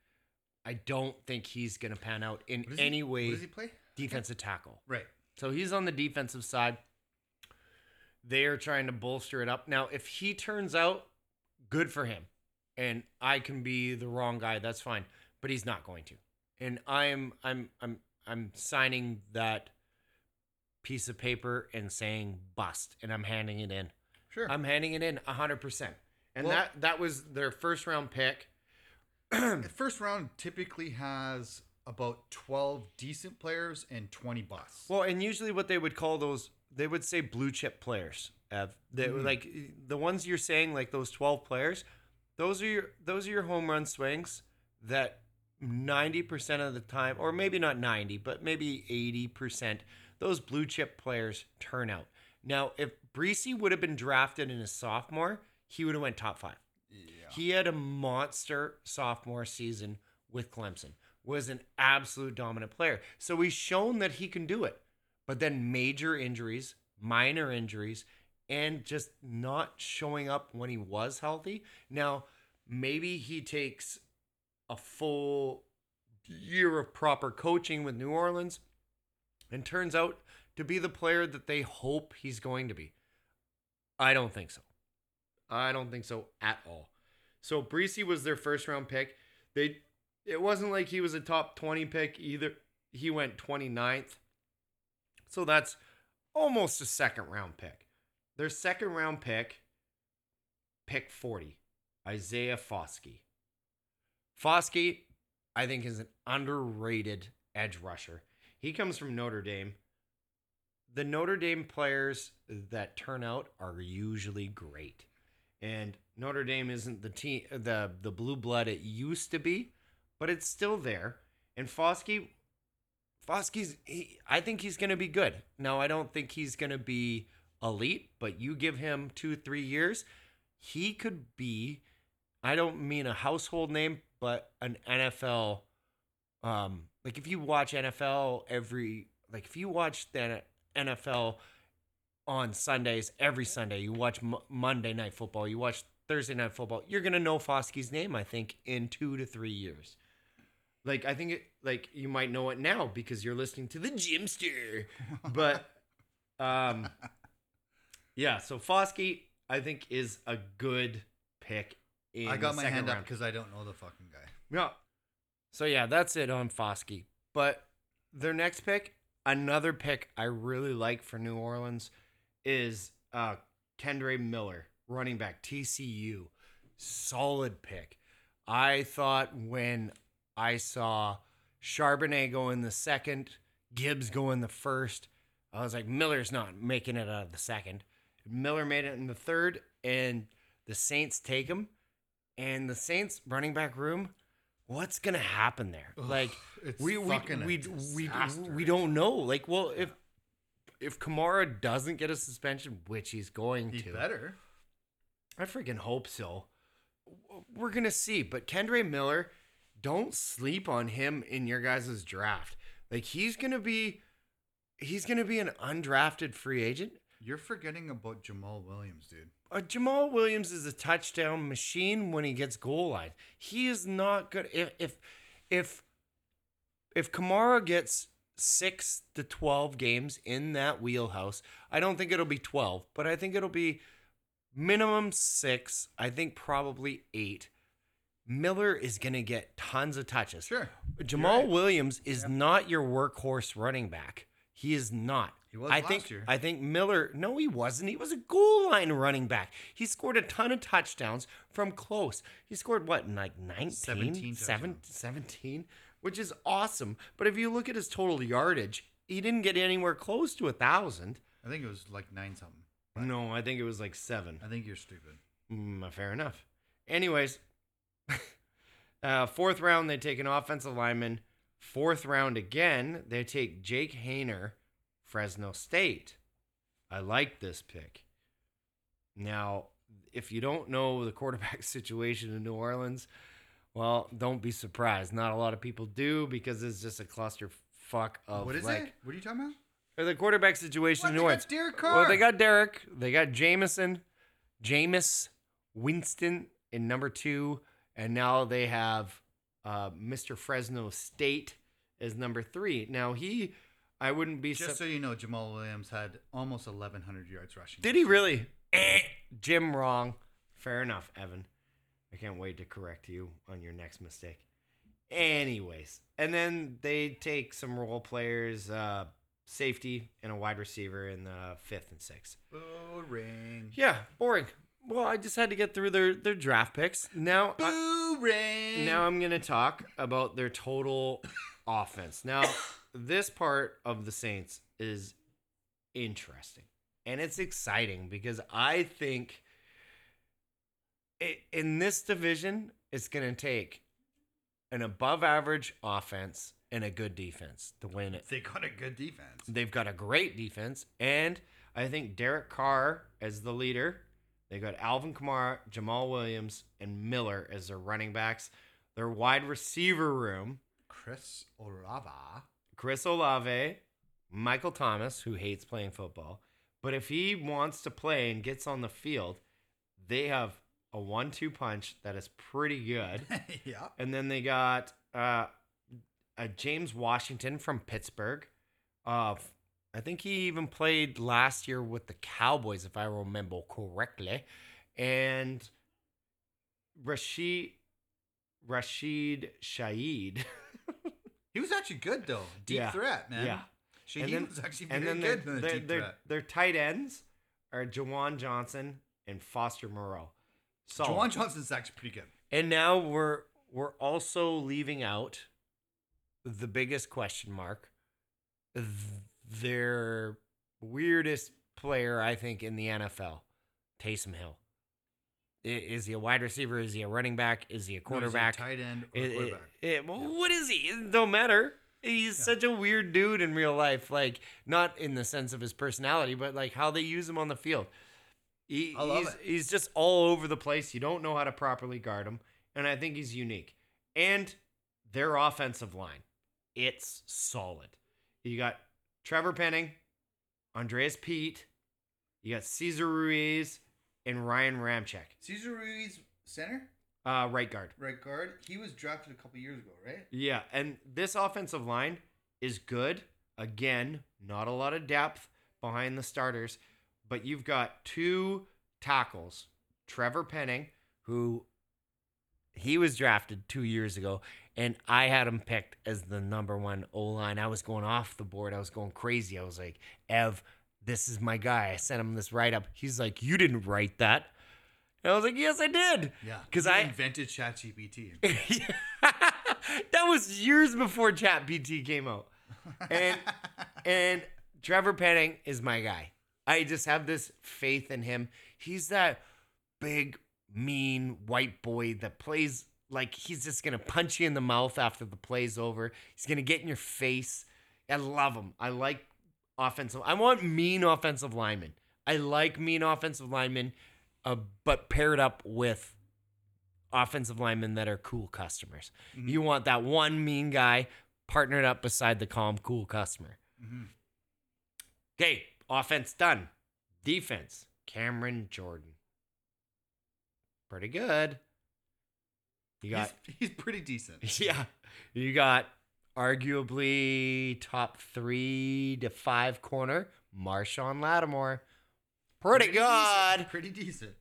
I don't think he's going to pan out in does he- any way What does he play? defensive tackle. Right. So he's on the defensive side. They are trying to bolster it up. Now, if he turns out good for him, and I can be the wrong guy, that's fine. But he's not going to. And I'm I'm I'm I'm signing that piece of paper and saying bust, and I'm handing it in. Sure. I'm handing it in hundred percent. And Well- that that was their first round pick. the first round typically has about 12 decent players and 20 busts. Well, and usually what they would call those, they would say blue chip players. Ev. They were hmm. like the ones you're saying, like those twelve players. Those are your those are your home run swings that ninety percent of the time, or maybe not ninety, but maybe eighty percent, those blue chip players turn out. Now, if Bresee would have been drafted in his sophomore, he would have went top five. He had a monster sophomore season with Clemson. Was an absolute dominant player. So he's shown that he can do it. But then major injuries, minor injuries, and just not showing up when he was healthy. Now, maybe he takes a full year of proper coaching with New Orleans and turns out to be the player that they hope he's going to be. I don't think so. I don't think so at all. So Bresee was their first round pick. They it wasn't like he was a top 20 pick either. He went 29th. So that's almost a second round pick. Their second round pick, pick 40, Isaiah Foskey. Foskey, I think, is an underrated edge rusher. He comes from Notre Dame. The Notre Dame players that turn out are usually great. And Notre Dame isn't the team the the blue blood it used to be, but it's still there. And Foskey Foskey's he, I think he's going to be good. Now I don't think he's going to be elite, but you give him 2-3 years, he could be I don't mean a household name, but an NFL um like if you watch NFL every like if you watch the NFL on Sundays every Sunday, you watch M- Monday night football, you watch Thursday night football, you're going to know Foskey's name I think in 2 to 3 years. Like I think it like you might know it now because you're listening to the Jimster. But um yeah, so Foskey I think is a good pick in I got my hand up because I don't know the fucking guy. Yeah. So yeah, that's it on Foskey. But their next pick, another pick I really like for New Orleans, is uh Kendre Miller, running back TCU. Solid pick. I thought when I saw Charbonnet go in the second, Gibbs go in the first, I was like, Miller's not making it out of the second. Miller made it in the third, and the Saints take him. And the Saints running back room, what's gonna happen there? like it's we we we, we we don't know. Like, well, if if Kamara doesn't get a suspension, which he's going He to, better. I freaking hope so. We're gonna see, but Kendre Miller, don't sleep on him in your guys' draft. Like he's gonna be, he's gonna be an undrafted free agent. You're forgetting about Jamaal Williams, dude. Uh, Jamaal Williams is a touchdown machine when he gets goal line. He is not good. If if if if Kamara gets six to twelve games in that wheelhouse, I don't think it'll be twelve, but I think it'll be minimum six. I think probably eight. Miller is gonna get tons of touches. Sure. Jamaal right. Williams is not your workhorse running back. He is not. He was I last think year. I think Miller. No, he wasn't. He was a goal line running back. He scored a ton of touchdowns from close. He scored what, like 19? 17 Seven- 17, which is awesome. But if you look at his total yardage, he didn't get anywhere close to a thousand. I think it was like nine something. No, I think it was like seven. I think you're stupid. Mm, fair enough. Anyways, uh, fourth round they take an offensive lineman. Fourth round again they take Jake Hayner, Fresno State. I like this pick. Now, if you don't know the quarterback situation in New Orleans, well, don't be surprised. Not a lot of people do because it's just a cluster fuck of what is like it? What are you talking about? or the quarterback situation What, in New Orleans. Derek Well, they got Derek. They got Jamison, Jameis, Winston in number two, and now they have uh, Mr. Fresno State as number three. Now he, I wouldn't be. Just so you know, Jamaal Williams had almost 1,100 yards rushing. Did he really? Eh, Jim wrong. Fair enough, Evan. I can't wait to correct you on your next mistake. Anyways, and then they take some role players, uh, safety, and a wide receiver in the fifth and sixth. Boring. Yeah, boring. Well, I just had to get through their their draft picks. Now, I, now I'm gonna talk about their total offense. Now, this part of the Saints is interesting and it's exciting because I think i in this division, it's gonna take an above average offense and a good defense to win it. they got a good defense. They've got a great defense, and I think Derek Carr as the leader. They got Alvin Kamara, Jamaal Williams, and Miller as their running backs. Their wide receiver room: Chris Olave. Chris Olave, Michael Thomas, who hates playing football, but if he wants to play and gets on the field, they have a one-two punch that is pretty good. yeah. And then they got uh, a James Washington from Pittsburgh. Uh, I think he even played last year with the Cowboys, if I remember correctly. And Rashid Rashid Shaheed. He was actually good though. Deep Yeah. threat, man. Yeah. Shaheed then- was actually and very then their, good in the their, deep their, threat. their tight ends are Juwan Johnson and Foster Moreau. Solid. Juwan Johnson's actually pretty good. And now we're we're also leaving out the biggest question mark. th- Their weirdest player, I think, in the NFL, Taysom Hill. Is he a wide receiver? Is he a running back? Is he a No, he's a quarterback? tight end, or It- it- quarterback. it- well, What is he? It don't matter. He's Yeah. such a weird dude in real life. Like, not in the sense of his personality, but like how they use him on the field. He, I love he's, it. he's just all over the place. You don't know how to properly guard him. And I think he's unique. And their offensive line, it's solid. You got Trevor Penning, Andrus Peat, you got Cesar Ruiz, and Ryan Ramczyk, Cesar Ruiz, center, uh, right guard. right guard. He was drafted a couple years ago, right? Yeah, and this offensive line is good. Again, not a lot of depth behind the starters, but you've got two tackles. Trevor Penning, who he was drafted two years ago, and I had him picked as the number one O line. I was going off the board. I was going crazy. I was like, Ev, this is my guy. I sent him this write up. He's like, You didn't write that. And I was like, Yes, I did. Yeah. Because I- invented ChatGPT. that was years before ChatGPT came out. And and Trevor Penning is my guy. I just have this faith in him. He's that big, mean white boy that plays like he's just gonna punch you in the mouth after the play's over. He's gonna get in your face. I love him. I like offensive. I want mean offensive linemen. I like mean offensive linemen, uh, but paired up with offensive linemen that are cool customers. Mhm. You want that one mean guy partnered up beside the calm, cool customer. Mhm. Okay, offense done. Defense, Cameron Jordan. Pretty good. You got he's, he's pretty decent. yeah. You got arguably top three to five corner, Marshon Lattimore. Pretty good. decent, Pretty decent.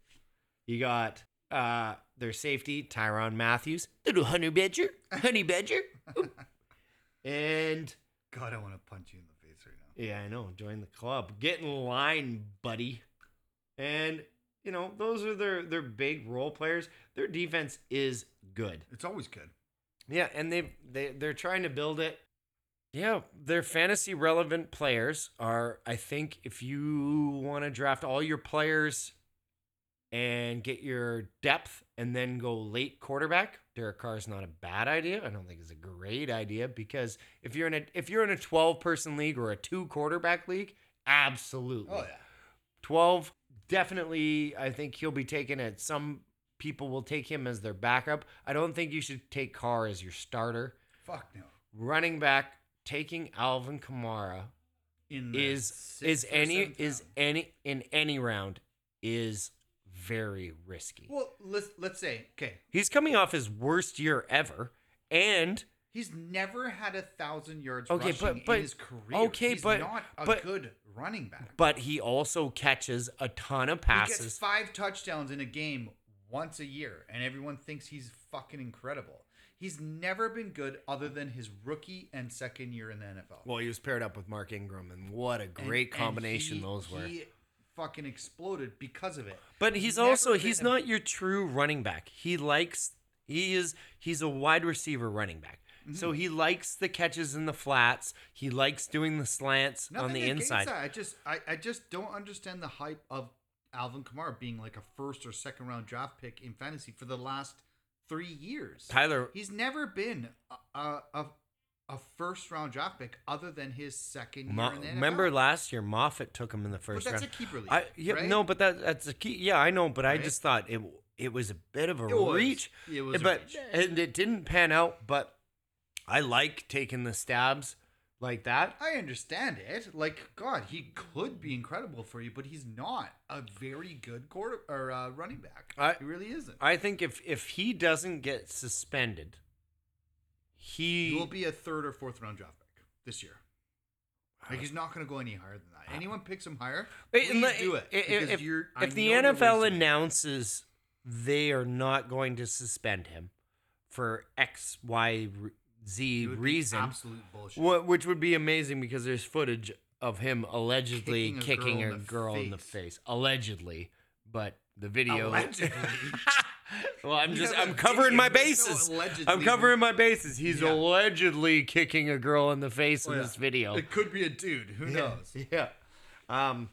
You got uh their safety, Tyrann Mathieu, little honey badger, honey badger. and God, I want to punch you in the face right now. Yeah, I know. Join the club. Get in line, buddy. And you know, those are their their big role players. Their defense is good. It's always good. Yeah, and they they they're trying to build it. Yeah, their fantasy relevant players are. I think if you want to draft all your players and get your depth, and then go late quarterback, Derek Carr is not a bad idea. I don't think it's a great idea because if you're in a if you're in a twelve person league or a two quarterback league, absolutely. Oh yeah. 12 definitely i think he'll be taken at some people will take him as their backup i don't think you should take carr as your starter Fuck no. running back taking alvin kamara In the is is any is any in any round is very risky Well, let's let's say okay. he's coming off his worst year ever and He's never had a thousand yards Okay, rushing but- but- in his career. okay, He's but- not a but- good running back. but he also catches a ton of He gets passes five touchdowns in a game once a year, and everyone thinks he's fucking incredible. He's never been good other than his rookie and second year in the NFL. well he was paired up with mark ingram and what a great and combination he- those were He fucking exploded because of it. But he's never also he's a- not your true running back. He likes he is he's a wide receiver running back. Mm-hmm. So he likes the catches in the flats. He likes doing the slants Nothing on the inside. I just I, I just don't understand the hype of Alvin Kamara being like a first or second round draft pick in fantasy for the last three years. Tyler He's never been a a, a, first round draft pick other than his second year in the NFL. remember last year Moffat took him in the but first that's round. a keeper league. I yeah, right? no, but that that's a key. Yeah, I know, but I just thought it it was a bit of a It was. reach. It was a but reach. and it didn't pan out, but I like taking the stabs like that. I understand it. Like God, he could be incredible for you, but he's not a very good quarter or uh, running back. I- he really isn't. I think if if he doesn't get suspended, he will be a third or fourth round draft pick this year. Like he's not going to go any higher than that. Anyone picks him higher, please do it. i- i- because If, if the NFL announces they are not going to suspend him for X, Y, r- Z It would be reason, absolute bullshit. wh- which would be amazing because there's footage of him allegedly Kicking a kicking girl a in the girl in the face. Allegedly, but the video. Allegedly. well, I'm just I'm covering my no bases. I'm covering my bases. He's Yeah. allegedly kicking a girl in the face Oh, in yeah. this video. It could be a dude. Who knows? Yeah. Um,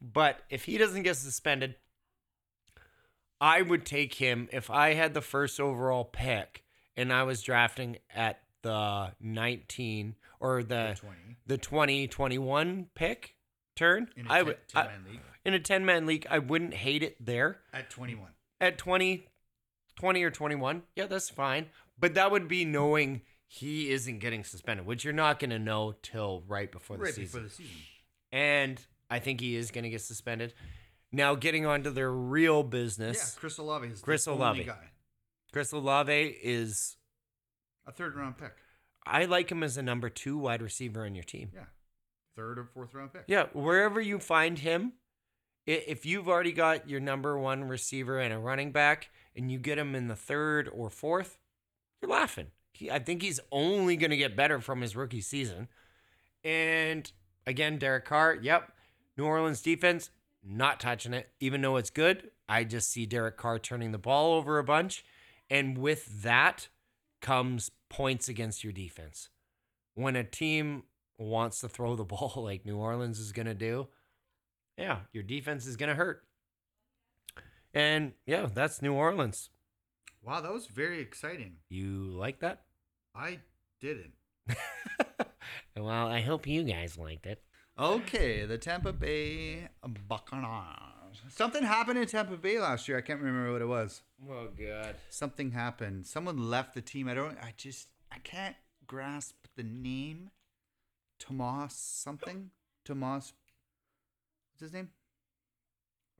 but if he doesn't get suspended, I would take him if I had the first overall pick and I was drafting at the 19 or the Twenty the 2021 pick turn. in a I ten- would I- in a 10 man league, I wouldn't hate it there at twenty-one. at 20 20 or 21. Yeah, that's fine. But that would be knowing he isn't getting suspended, which you're not going to know till right before the Right season before the season. and I think he is going to get suspended. Now, getting on to their real business Yeah, Chris Olave is Chris the only Olave. guy. Chris Olave is. A third round pick. I like him as a number two wide receiver on your team. Yeah, third or fourth round pick. Yeah, wherever you find him, if you've already got your number one receiver and a running back, and you get him in the third or fourth, you're laughing. He, I think he's only going to get better from his rookie season. And again, Derek Carr, yep. New Orleans defense, not touching it, even though it's good. I just see Derek Carr turning the ball over a bunch. And with that comes points against your defense. When a team wants to throw the ball like New Orleans is going to do, yeah, your defense is going to hurt. And yeah, that's New Orleans. Wow, that was very exciting. You like that? I didn't. well, I hope you guys liked it. Okay, the Tampa Bay Buccaneers. Something happened in Tampa Bay last year. I can't remember what it was. Oh, God. Something happened. Someone left the team. I don't. I just. I can't grasp the name. Tomas something. Tomas. What's his name?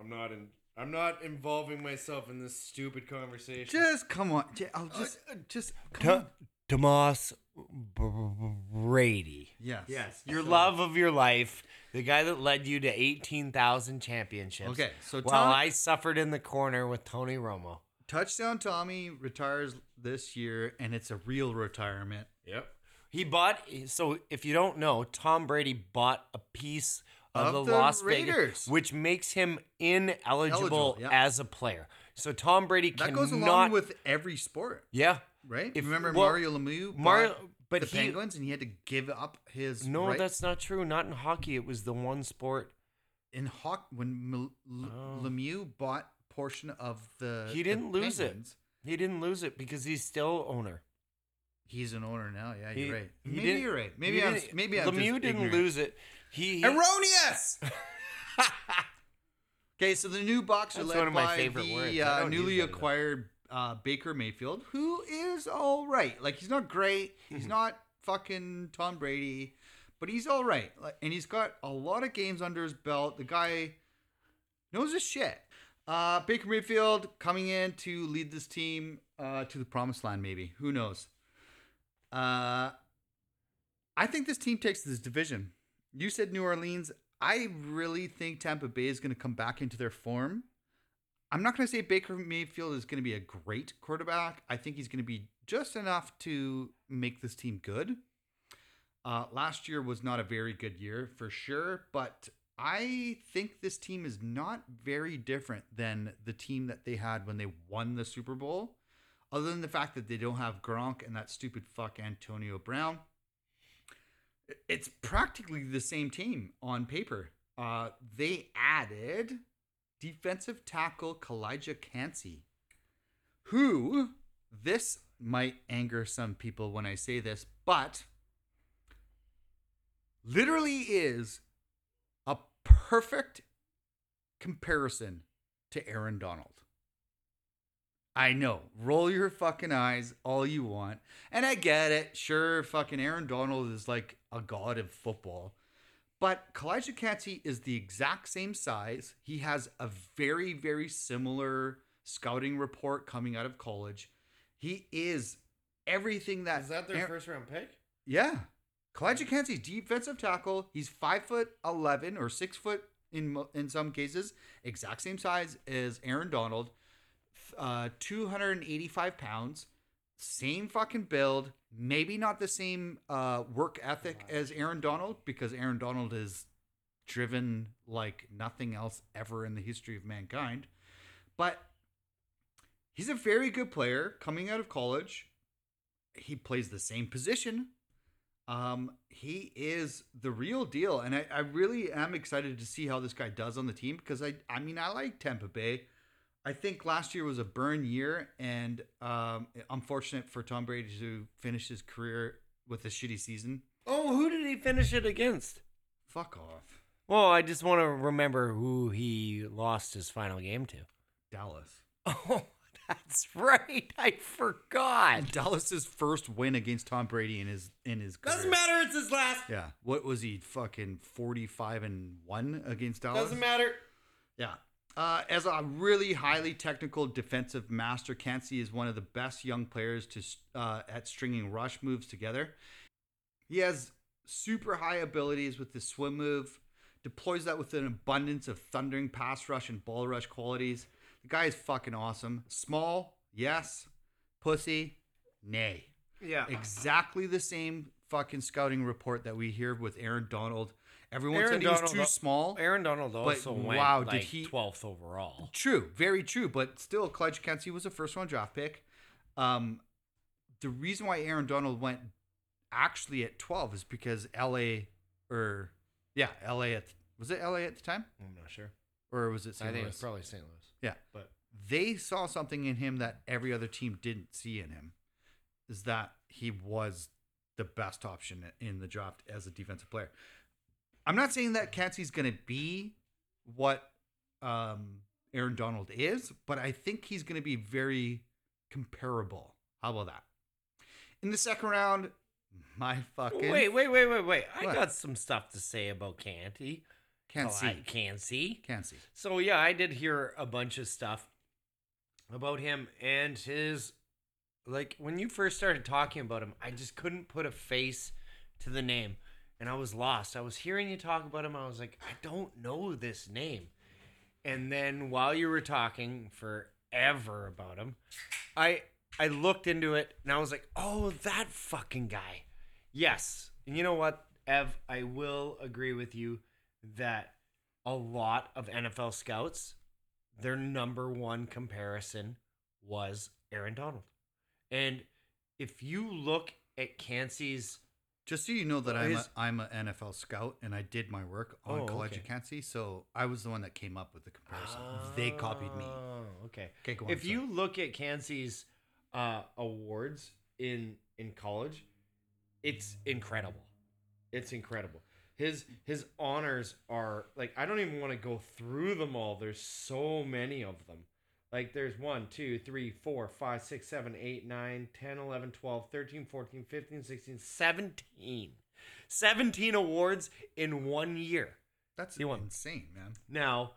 I'm not in. I'm not involving myself in this stupid conversation. Just come on. I'll just. Just come Ta- on. Tomas Brady. Yes. Yes, your So- love of your life, the guy that led you to 18,000 championships. Okay, so while I suffered in the corner with Tony Romo. Touchdown Tommy retires this year, and it's a real retirement. Yep. He bought. So if you don't know, Tom Brady bought a piece of, Of the, the Las Raiders. Vegas, which makes him ineligible Eligible, yeah. as a player. So Tom Brady That cannot. goes along with every sport, yeah. Right? If- Remember well, Mario Lemieux? Mario- but the he- Penguins, and he had to give up his. No, right- that's not true. Not in hockey. It was the one sport. in hockey when Oh. Lemieux bought portion of the. He didn't lose it. He didn't lose it because he's still owner. He's an owner now. Yeah, He- you're right. he Maybe you're right. Maybe I'm. Maybe I'm Lemieux didn't ignorant. lose it. He Erroneous. okay, so the new are That's led one of my by favorite the. Uh, newly acquired uh, Baker Mayfield, who is all right. Like he's not great. He's not fucking Tom Brady, but he's all right. Like, and he's got a lot of games under his belt. The guy knows his shit. Uh, Baker Mayfield coming in to lead this team uh, to the promised land, maybe. Who knows? Uh, I think this team takes this division. You said New Orleans. I really think Tampa Bay is going to come back into their form. I'm not going to say Baker Mayfield is going to be a great quarterback. I think he's going to be just enough to make this team good. Uh, last year was not a very good year for sure, but I think this team is not very different than the team that they had when they won the Super Bowl, other than the fact that they don't have Gronk and that stupid fuck Antonio Brown. It's practically the same team on paper. Uh, they added defensive tackle Calijah Kancey, who this might anger some people when I say this, but literally is a perfect comparison to Aaron Donald. I know. Roll your fucking eyes all you want. And I get it. Sure, fucking Aaron Donald is like a god of football. But Calijah Kancey is the exact same size. He has a very, very similar scouting report coming out of college. He is everything that Is that their Aaron- first round pick? yeah. Calijah Kancey's defensive tackle. He's five foot eleven or six foot in in some cases, exact same size as Aaron Donald. Uh, two hundred and eighty five pounds, same fucking build. Maybe not the same uh, work ethic as Aaron Donald because Aaron Donald is driven like nothing else ever in the history of mankind, but he's a very good player coming out of college. He plays the same position. Um, he is the real deal, and I, I really am excited to see how this guy does on the team because I, I mean, I like Tampa Bay. I think last year was a burn year, and um, unfortunate for Tom Brady to finish his career with a shitty season. Oh, who did he finish it against? Fuck off, Well, I just want to remember who he lost his final game to. Dallas. Oh, that's right. I forgot. Dallas's first win against Tom Brady in his in his career. Doesn't matter. It's his last. Yeah, what was he? Fucking forty five and one against Dallas. Doesn't matter. Yeah. Uh, as a really highly technical defensive master, Kancey is one of the best young players to uh, at stringing rush moves together. He has super high abilities with the swim move, deploys that with an abundance of thundering pass rush and ball rush qualities. The guy is fucking awesome. Small, yes. Pussy, nay. Yeah. Exactly the same fucking scouting report that we hear with Aaron Donald. Everyone Aaron said he was Donald- too small. Aaron Donald also went wow, did he- 12th overall. True, very true. But still, Calijah Kancey was a first round draft pick. Um, the reason why Aaron Donald went actually at 12 is because LA, or yeah, LA at, was it LA at the time? I'm not sure. Or was it I St. think Louis? it's probably St. Louis. Yeah. But They saw something in him that every other team didn't see in him. Is that he was the best option in the draft as a defensive player. I'm not saying that Kancey's going to be what um, Aaron Donald is, but I think he's going to be very comparable. How about that? In the second round, my fucking wait, wait, wait, wait, wait. I got some stuff to say about Canty. Kancey. Kancey. Kancey. So yeah, I did hear a bunch of stuff about him and his like when you first started talking about him, I just couldn't put a face to the name and I was lost. I was hearing you talk about him, I was like, I don't know this name. And then while you were talking forever about him, I I looked into it and I was like, "Oh, that fucking guy." Yes. And you know what, Ev? I will agree with you that a lot of NFL scouts, their number one comparison was Aaron Donald. And if you look at Kancey's Just so you know that I'm his- a, I'm an NFL scout and I did my work on Oh, College okay. of Kansas, so I was the one that came up with the comparison. they copied me. Oh, okay. Okay, on, if sorry. you look at Kancey's uh, awards in in college, it's incredible. It's incredible. His his honors are like I don't even want to go through them all. There's so many of them. Like there's 1, 2, 3, 4, 5, 6, 7, 8, 9, 10, 11, 12, 13, 14, 15, 16, 17. 17 awards in one year. That's insane, man. Now,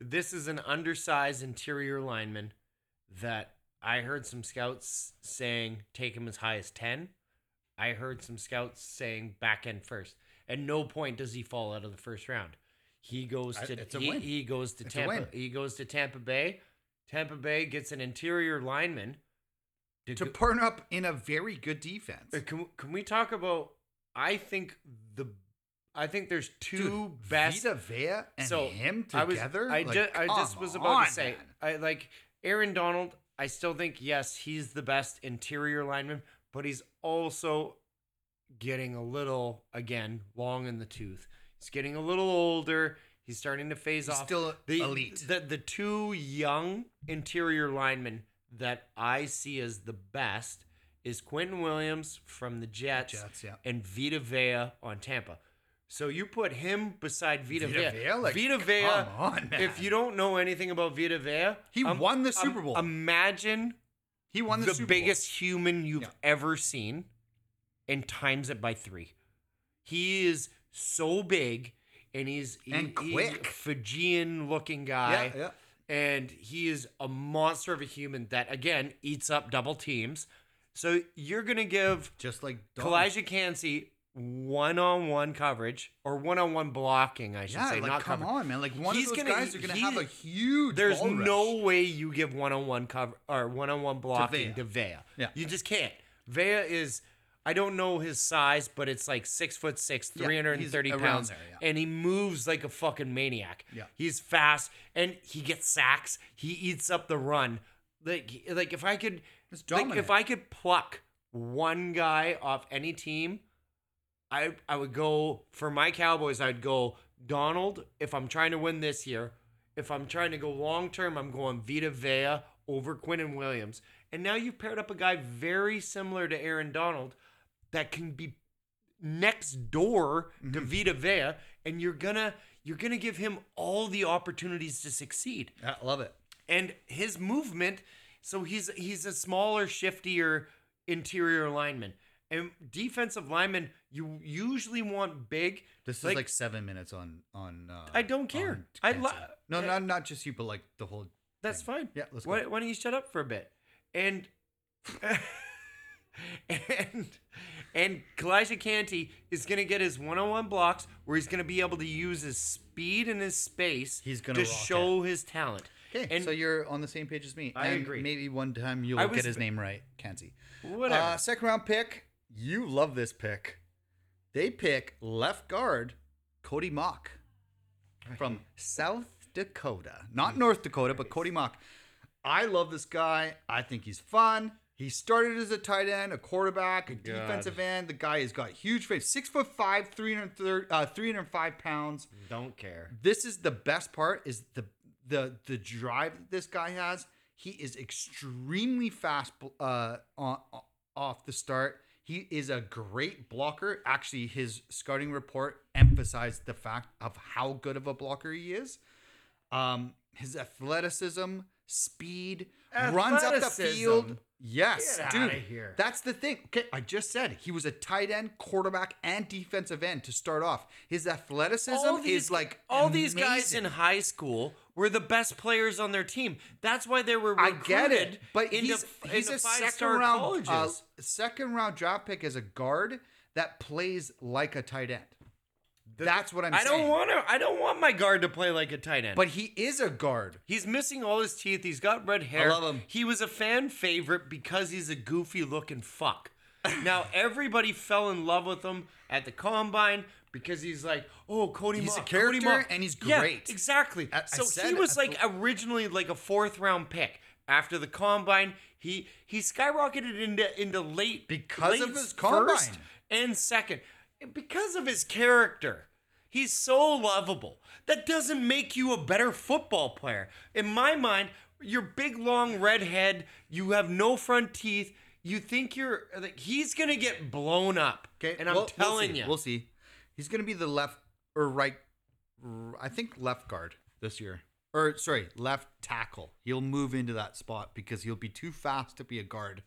this is an undersized interior lineman that I heard some scouts saying take him as high as 10. I heard some scouts saying back end first. At no point does he fall out of the first round. He goes to he, he goes to It's. Tampa. He goes to Tampa Bay. Tampa Bay gets an interior lineman to, To go- partner up in a very good defense. uh, Can, can we talk about I think the I think there's two Dude, best Vita Vea and so him I was, together. I, Like, just, I just come was about on, to say, man. I like Aaron Donald. I still think yes, he's the best interior lineman, but he's also getting a little again long in the tooth. He's getting a little older. He's starting to phase He's off. still the, elite. The the two young interior linemen that I see as the best is Quentin Williams from the Jets, Jets, yeah. and Vita Vea on Tampa. So you put him beside Vita, Vita Vea. Vea? Like, Vita Vea. come on, man. If you don't know anything about Vita Vea, He um, won the um, Super Bowl. Imagine he won the, the, Super Bowl. biggest human you've Yeah. ever seen and times it by three. He is so big and he's he- And quick. a Fijian looking guy. Yeah, yeah. And he is a monster of a human that again eats up double teams. So you're gonna give Just like. Calijah Kancey one-on-one coverage or one-on-one blocking, I should Yeah, say, like not come on, man. Like one He's of those gonna- guys are gonna have a huge. There's no rush. way you give one-on-one cover or one-on-one blocking Vea. to Vea. Yeah. you just can't. Vea is. I don't know his size, but it's like six foot six, Yeah, three hundred and thirty he's around pounds, there, yeah. and he moves like a fucking maniac. Yeah. he's fast, and he gets sacks. He eats up the run. Like, like if I could, It's like dominant. if I could pluck one guy off any team, I I would go for my Cowboys. I'd go Donald if I'm trying to win this year. If I'm trying to go long term, I'm going Vita Vea over Quinton Williams. And now you've paired up a guy very similar to Aaron Donald that can be next door to Vita Vea, and you're gonna you're gonna give him all the opportunities to succeed I love it. and his movement so he's he's a smaller shiftier interior lineman and defensive lineman you usually want big This is like, seven minutes on on. Uh, I don't care. I lo- no, not not just you, but like the whole. that's thing. fine Yeah, let's go. why, why don't you shut up for a bit and and and Calijah Canty is gonna get his one-on-one blocks where he's gonna be able to use his speed and his space He's gonna to rock show his talent Okay, and so you're on the same page as me. I and agree. Maybe one time you'll I get his name right, Kansi. whatever Uh, second round pick. You love this pick. They pick left guard Cody Mauch from South Dakota, not North Dakota, but Cody Mauch. I love this guy. I think he's fun. He started as a tight end, a quarterback, a defensive end. The guy has got huge frame, six foot five, 330, uh, 305 pounds. don't care This is the best part is the the the drive that this guy has. He is extremely fast uh, on, off the start. He is a great blocker. Actually, his scouting report emphasized the fact of how good of a blocker he is. Um, his athleticism, speed, runs up the field. Yes, Get dude. here. That's the thing. Okay, I just said he was a tight end, quarterback, and defensive end to start off. His athleticism is like all these guys in high school were the best players on their team. That's why they were I recruited get it, but into, he's he's into a second round uh, second round draft pick as a guard that plays like a tight end. That's what I'm I saying. don't want to. I don't want my guard to play like a tight end. but he is a guard. he's missing all his teeth. He's got red hair. I love him. He was a fan favorite because he's a goofy looking fuck. Now everybody fell in love with him at the combine because he's like, oh, Cody. He's a Cody character and he's Yeah, great. exactly. I- I so he said was like originally like a fourth round pick. After the combine, he he skyrocketed into into late Because of late his first and second because of his character. He's so lovable. That doesn't make you a better football player. In my mind, you're big, long, red head. You have no front teeth. You think you're like he's gonna get blown up. Okay, and I'm we'll- we'll telling you, we'll see. He's going to be the left or right. I think left guard this year, or sorry, left tackle. He'll move into that spot because he'll be too fast to be a guard.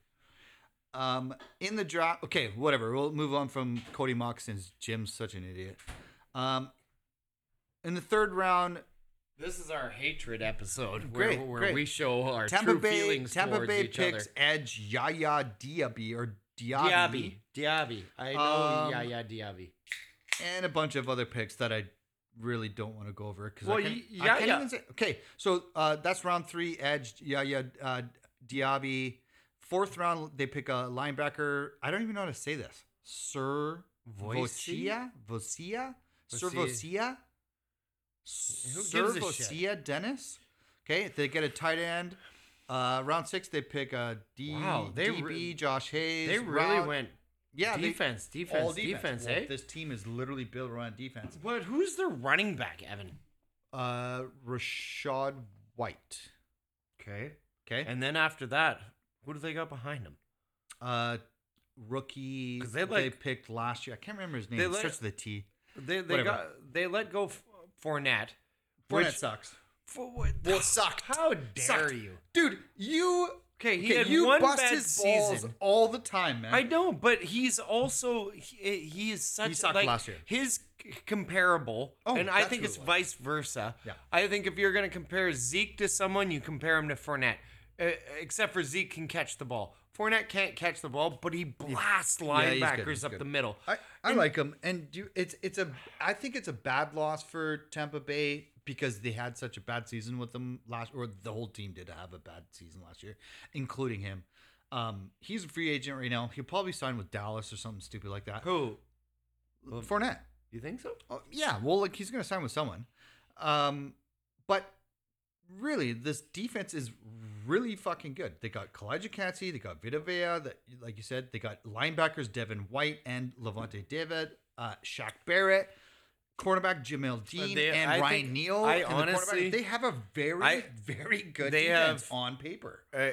Um, in the draft. Okay, whatever. We'll move on from Cody Mauch since Jim's such an idiot. Um, in the third round, this is our hatred episode Great, where, where great. we show our Tampa true Bay. feelings Tampa towards Bay each picks other. edge Yaya Diaby or Diaby. Diaby, Diaby. I know, Um, yeah, yeah, Diaby. and a bunch of other picks that I really don't want to go over because Well, I, can't, y- I yeah, can't yeah. even say. Okay, so uh, that's round three. Edge, Yaya yeah, uh, Diaby. Fourth round, they pick a linebacker. I don't even know how to say this. Sir Voici? Vocia, Vocia, Sir Voci- Vocia. Who gives a Vocia Dennis. Okay, they get a tight end. Uh, round six, they pick a D, Wow, they DB, re- Josh Hayes. They really Round- went yeah, they- defense, defense, all defense, Well, eh? This team is literally built around defense. But who's their running back, Evan? Uh, Rachaad White. Okay. Okay. And then after that, who do they got behind him? uh, rookie 'Cause they, they like- picked last year. I can't remember his name. They It starts with a T. They they Whatever. got they let go F- Fournette. Fournette which- sucks. For, what, Well, it sucked. How dare Sucked. you? Dude, you Okay, he had you one bust bad his balls season. all the time, man. I know, but he's also he, he is such He sucked like last year. his c- comparable, Oh, and I that's think who it's it was. vice versa. Yeah. I think if you're gonna compare Zeke to someone, you compare him to Fournette, uh, except for Zeke can catch the ball. Fournette can't catch the ball, but he blasts Yeah, good, linebackers he's up good. the middle. I, I like him, and you, it's it's a I think it's a bad loss for Tampa Bay because they had such a bad season with them last, or the whole team did have a bad season last year, including him. Um, he's a free agent right now. He'll probably sign with Dallas or something stupid like that. Who? Fournette. You think so? Oh, yeah, well, like he's gonna sign with someone. Um, but really, this defense is really fucking good. They got Calijah they got Vita Vea, that like you said, they got linebackers Devin White and Lavonte David, uh, Shaq Barrett, cornerback Jamel Dean, they- and I Ryan Neal. I and the honestly- they have a very, I- very good they defense have- on paper. Uh,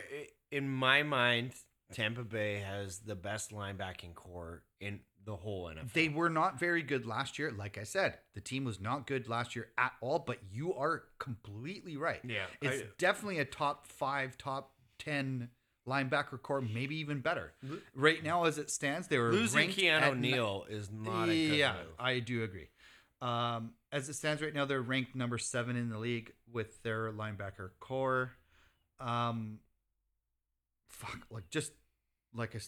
in my mind, Tampa Bay has the best linebacking core in the whole NFL. They were not very good last year. Like I said, the team was not good last year at all. But you are completely right. Yeah, it's I- definitely a top five, top ten linebacker core, maybe even better. Right now, as it stands, they were Losing Keanu ni- is not a good yeah, move. I do agree. Um, as it stands right now, they're ranked number seven in the league with their linebacker core. Um, fuck, like just like I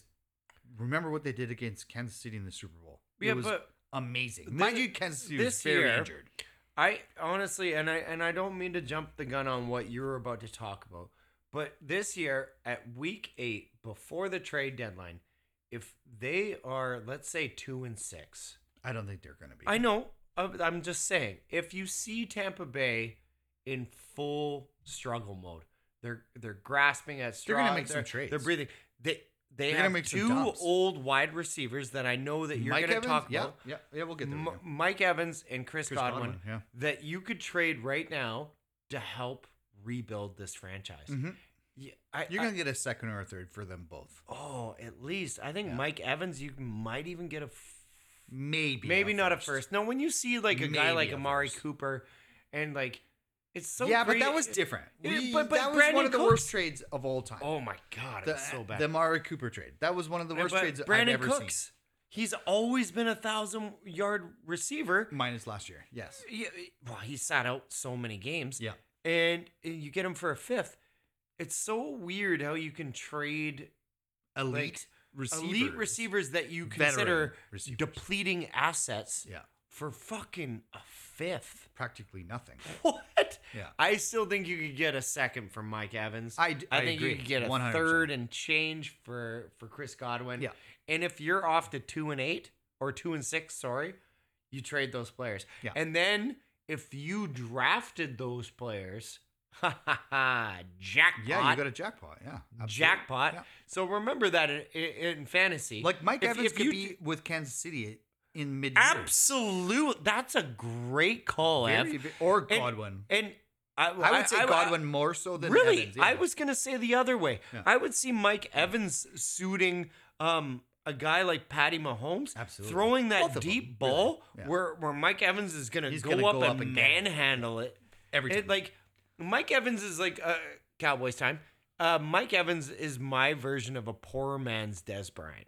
remember what they did against Kansas City in the Super Bowl. Yeah, it was but amazing. thi- Mind you, Kansas City was this very year- injured. I honestly, and I and I don't mean to jump the gun on what you were about to talk about, but this year at week eight, before the trade deadline, if they are, let's say, two and six, I don't think they're going to be. I know. Uh, I'm I'm just saying, if you see Tampa Bay in full struggle mode, they're they're grasping at straws. They're gonna make some trades. They're breathing. They they They're have two old wide receivers that I know that you're Mike going to Evans? talk yeah, about. yeah, yeah. We'll get there. M- yeah. Mike Evans and Chris, Chris Godwin, Godwin, yeah. that you could trade right now to help rebuild this franchise. Mhm. Yeah, I, You're going to get a second or a third for them both. oh, at least I think. Mike Evans, you might even get a f- Maybe. maybe not a first. No, when you see like a guy like a Amari first. Cooper, and like it's so yeah, but that was different. We- but- but that was Brandin one of the Cooks- worst trades of all time. Oh my god, the, it's so bad. the Mari Cooper trade. That was one of the uh, worst but trades Brandin I've ever Cooks, he's always been a thousand yard receiver. Minus last year. Yes. Yeah, well, he sat out so many games. Yeah. and you get him for a fifth. It's so weird how you can trade Elite receivers. elite receivers that you consider receivers. depleting assets Yeah. For fucking a fifth. Practically nothing. What? Yeah. I still think you could get a second from Mike Evans. I d- I think agree, you could get a 100%. third and change for for Chris Godwin. Yeah. And if you're off to two and eight or two and six, sorry, you trade those players. Yeah. And then if you drafted those players, ha ha ha, jackpot. Yeah, you got a jackpot. Yeah, absolutely. jackpot. Yeah. So remember that in, in, in fantasy, Like Mike If- Evans if could you be with Kansas City in mid. absolute. That's a great call, Ev. Very, or Godwin. And I, I would say I- I- Godwin more so than really, Evans, yeah. I was gonna say the other way. Yeah. I would see Mike Evans suiting um, a guy like Patty Mahomes, Absolutely. throwing that Both deep them, really. ball Yeah. where where Mike Evans is gonna He's go gonna up go and up and it. manhandle it. every time. It, like Mike Evans is like uh, Cowboys time. Uh, Mike Evans is my version of a poor man's Dez Bryant.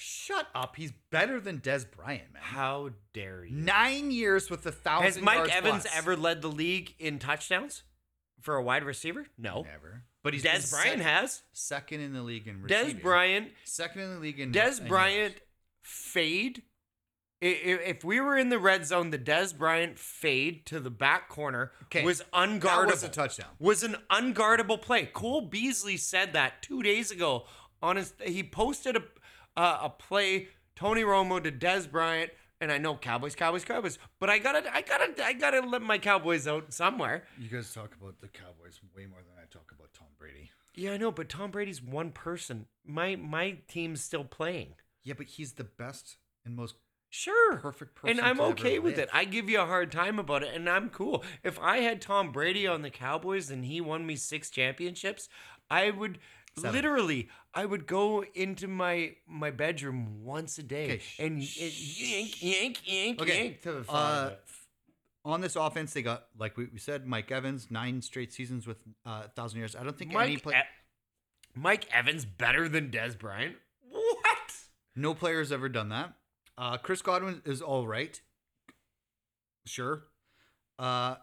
Shut up. He's better than Dez Bryant, man. How dare you? Nine years with a thousand. Has Mike yards Evans plus. ever led the league in touchdowns for a wide receiver? No. Never. But he's Dez Bryant has. second in the league in Dez receiving. Bryant second in the league in Dez Bryant fade. If we were in the red zone, the Dez Bryant fade to the back corner Okay, was That unguardable. was a touchdown. Was an unguardable play. Cole Beasley said that two days ago. On his, he posted a uh, a play. Tony Romo to Dez Bryant, and I know Cowboys, Cowboys, Cowboys, but I gotta, I gotta, I gotta let my Cowboys out somewhere. You guys talk about the Cowboys way more than I talk about Tom Brady. Yeah, I know, but Tom Brady's one person. My my team's still playing. Yeah, but he's the best and most Sure. perfect person. And I'm okay with live. it. I give you a hard time about it, and I'm cool. If I had Tom Brady on the Cowboys and he won me six championships, I would Seven. literally, I would go into my my bedroom once a day Okay, and, and sh- yank, yank, yank, Okay, yank to the Uh, on this offense, they got like we, we said, Mike Evans, nine straight seasons with uh, thousand yards. I don't think any Mike, play, E- Mike Evans better than Dez Bryant? What? no player has ever done that. Uh, Chris Godwin is all right, sure. Uh,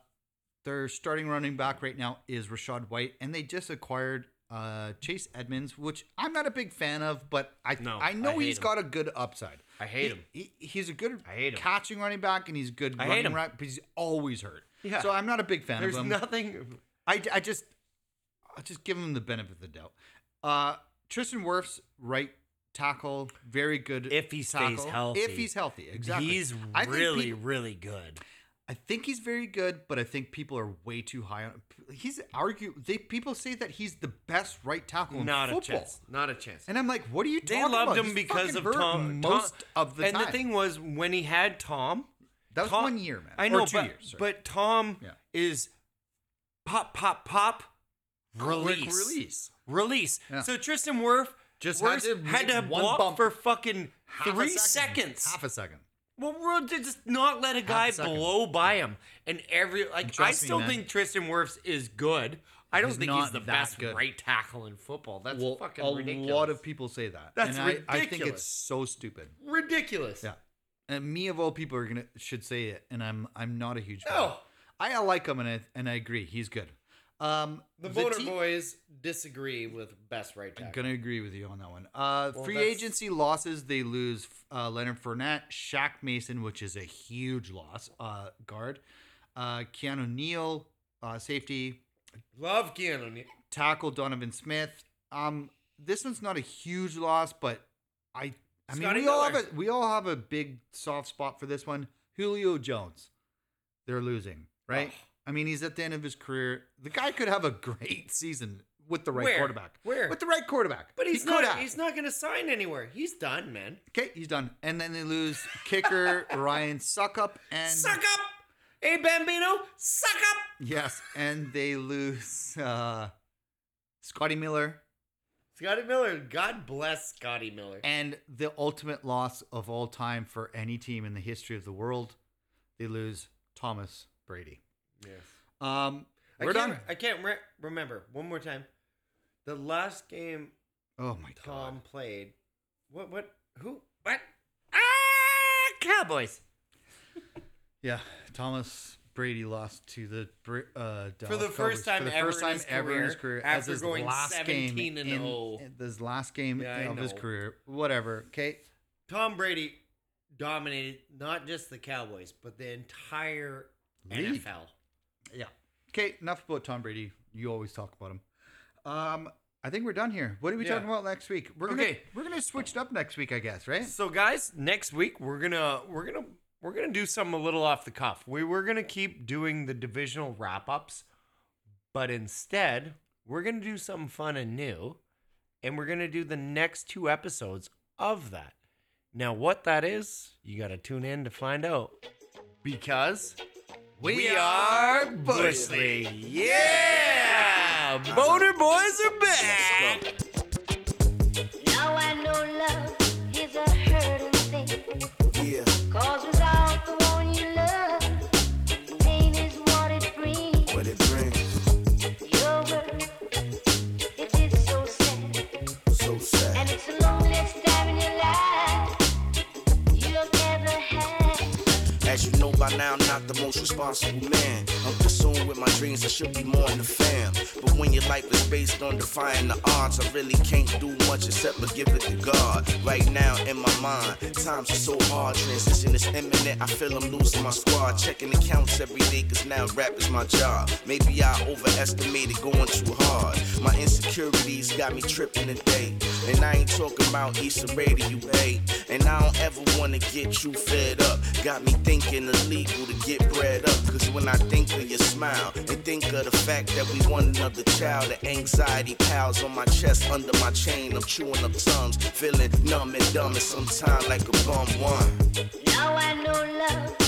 their starting running back right now is Rachaad White, and they just acquired uh, Chase Edmonds, which I'm not a big fan of, but I No, I know I he's him. got a good upside. I hate He- him. He, he's a good I hate him. catching running back, and he's good I running right, but he's always hurt. Yeah. So I'm not a big fan There's of him. nothing. I, I just I just give him the benefit of the doubt. Uh, Tristan Wirfs right tackle, very good. If he stays tackle. healthy. if he's healthy, exactly. He's really, really good. I think he's very good, but I think people are way too high on. He's argue. They people say that he's the best right tackle in Not a chance. Not a chance. And I'm like, what are you They loved about? him He's because of Tom. most Tom- of the time. and time. the thing was when he had Tom. that was Tom- one year, man. I know, or two but, years. sorry. but Tom Yeah. is pop, pop, pop, Quick release, release. release. Yeah. So Tristan Wirf Just Wirfs had to had to one block bump. for fucking Half three second. seconds. Half a second. Well, we're just not let a guy second. blow by him. And every like, trust I me, still man. think Tristan Wirfs is good. I don't He's think he's not the that best good. right tackle in football. That's well, fucking a ridiculous. lot of people say that. That's and I, I think ridiculous. it's so stupid. ridiculous. Yeah. And me of all people are gonna should say it, and I'm I'm not a huge fan. No. I like him, and I and I agree he's good. Um, The the te- Boys disagree with best right I'm gonna agree with you on that one. Uh, Well, free that's- agency losses. They lose uh, Leonard Fournette, Shaq Mason, which is a huge loss. Uh, guard, uh, Keanu Neal, uh, safety, Love Keanu. Ne- tackle Donovan Smith. Um, this one's not a huge loss, but I I mean Scotty we all have a we all have a big soft spot for this one. Julio Jones, they're losing, right? Oh. I mean he's at the end of his career. The guy could have a great season with the right Where? quarterback. Where? With the right quarterback, But he's he not. have. He's not going to sign anywhere. He's done, man. Okay, he's done. And then they lose kicker Ryan Succop and Suck up, hey Bambino. Suck up. yes, and they lose uh, Scotty Miller. Scotty Miller. God bless Scotty Miller. And the ultimate loss of all time for any team in the history of the world, they lose Thomas Brady. Yes. Um, I we're can't, done. I can't re- remember one more time. The last game Oh my Tom god! played. What? What? Who? What? Ah, Cowboys. Yeah, Thomas Brady lost to the uh, For Dallas the first Cowboys time for the ever first in time his ever in his career, after his going last 17 game and in, 0. in this last game Yeah, I of his career. Whatever. Okay. Tom Brady dominated not just the Cowboys, but the entire League. NFL. Yeah. Okay, enough about Tom Brady. You always talk about him. Um, I think we're done here. What are we Yeah. talking about next week? We're gonna Okay. we're gonna switch it up next week, I guess, right? So guys, next week we're gonna we're gonna we're gonna do something a little off the cuff. We we're gonna keep doing the divisional wrap ups, but instead we're gonna do something fun and new, and we're gonna do the next two episodes of that. Now, what that is, you gotta tune in to find out, because we, are Bush League. Yeah, Boner Boys are back. Now, I'm not the most responsible man. I'm consumed with my dreams, I should be more in the fam. But when your life is based on defying the odds, I really can't do much except but give it to God. Right now, in my mind, times are so hard, transition is imminent. I feel I'm losing my squad. Checking accounts every day, cause now rap is my job. Maybe I overestimated going too hard. My insecurities got me tripping today. And I ain't talking about Issa Radio, hey. And I don't ever wanna get you fed up. Got me thinking illegal to get bread up. Cause when I think of your smile and think of the fact that we want another child, the anxiety piles on my chest under my chain. I'm chewing up tongues, feeling numb and dumb, and sometimes like a bum one. Now I know love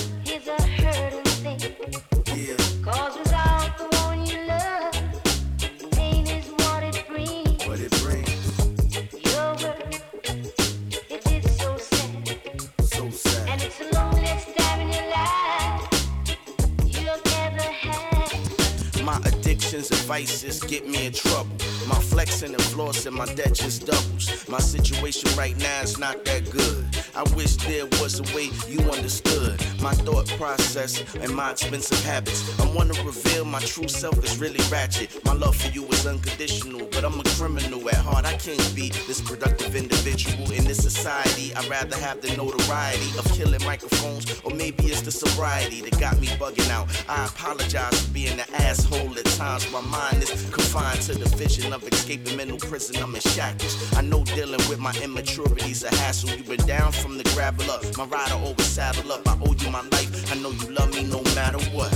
vices get me in trouble. My flexing and flossing, my debt just doubles. My situation right now is not that good. I wish there was a way you understood my thought process and my expensive habits. I wanna reveal my true self is really ratchet. My love for you is unconditional, but I'm a criminal at heart. I can't be this productive individual in this society. I'd rather have the notoriety of killing microphones, or maybe it's the sobriety that got me bugging out. I apologize for being an asshole at times. My mind is confined to the vision of escaping mental prison. I'm in shackles. I know dealing with my immaturity's a hassle. You've been down from the gravel up. My rider always saddle up. I owe you my life. I know you love me no matter what.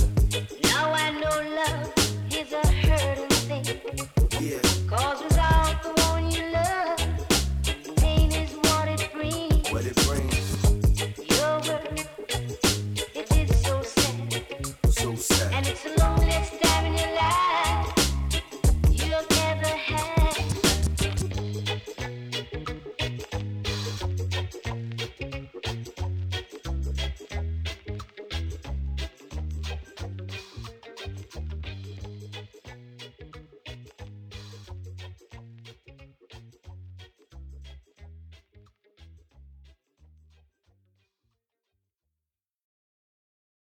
Now I know love is a hurting thing. Yeah,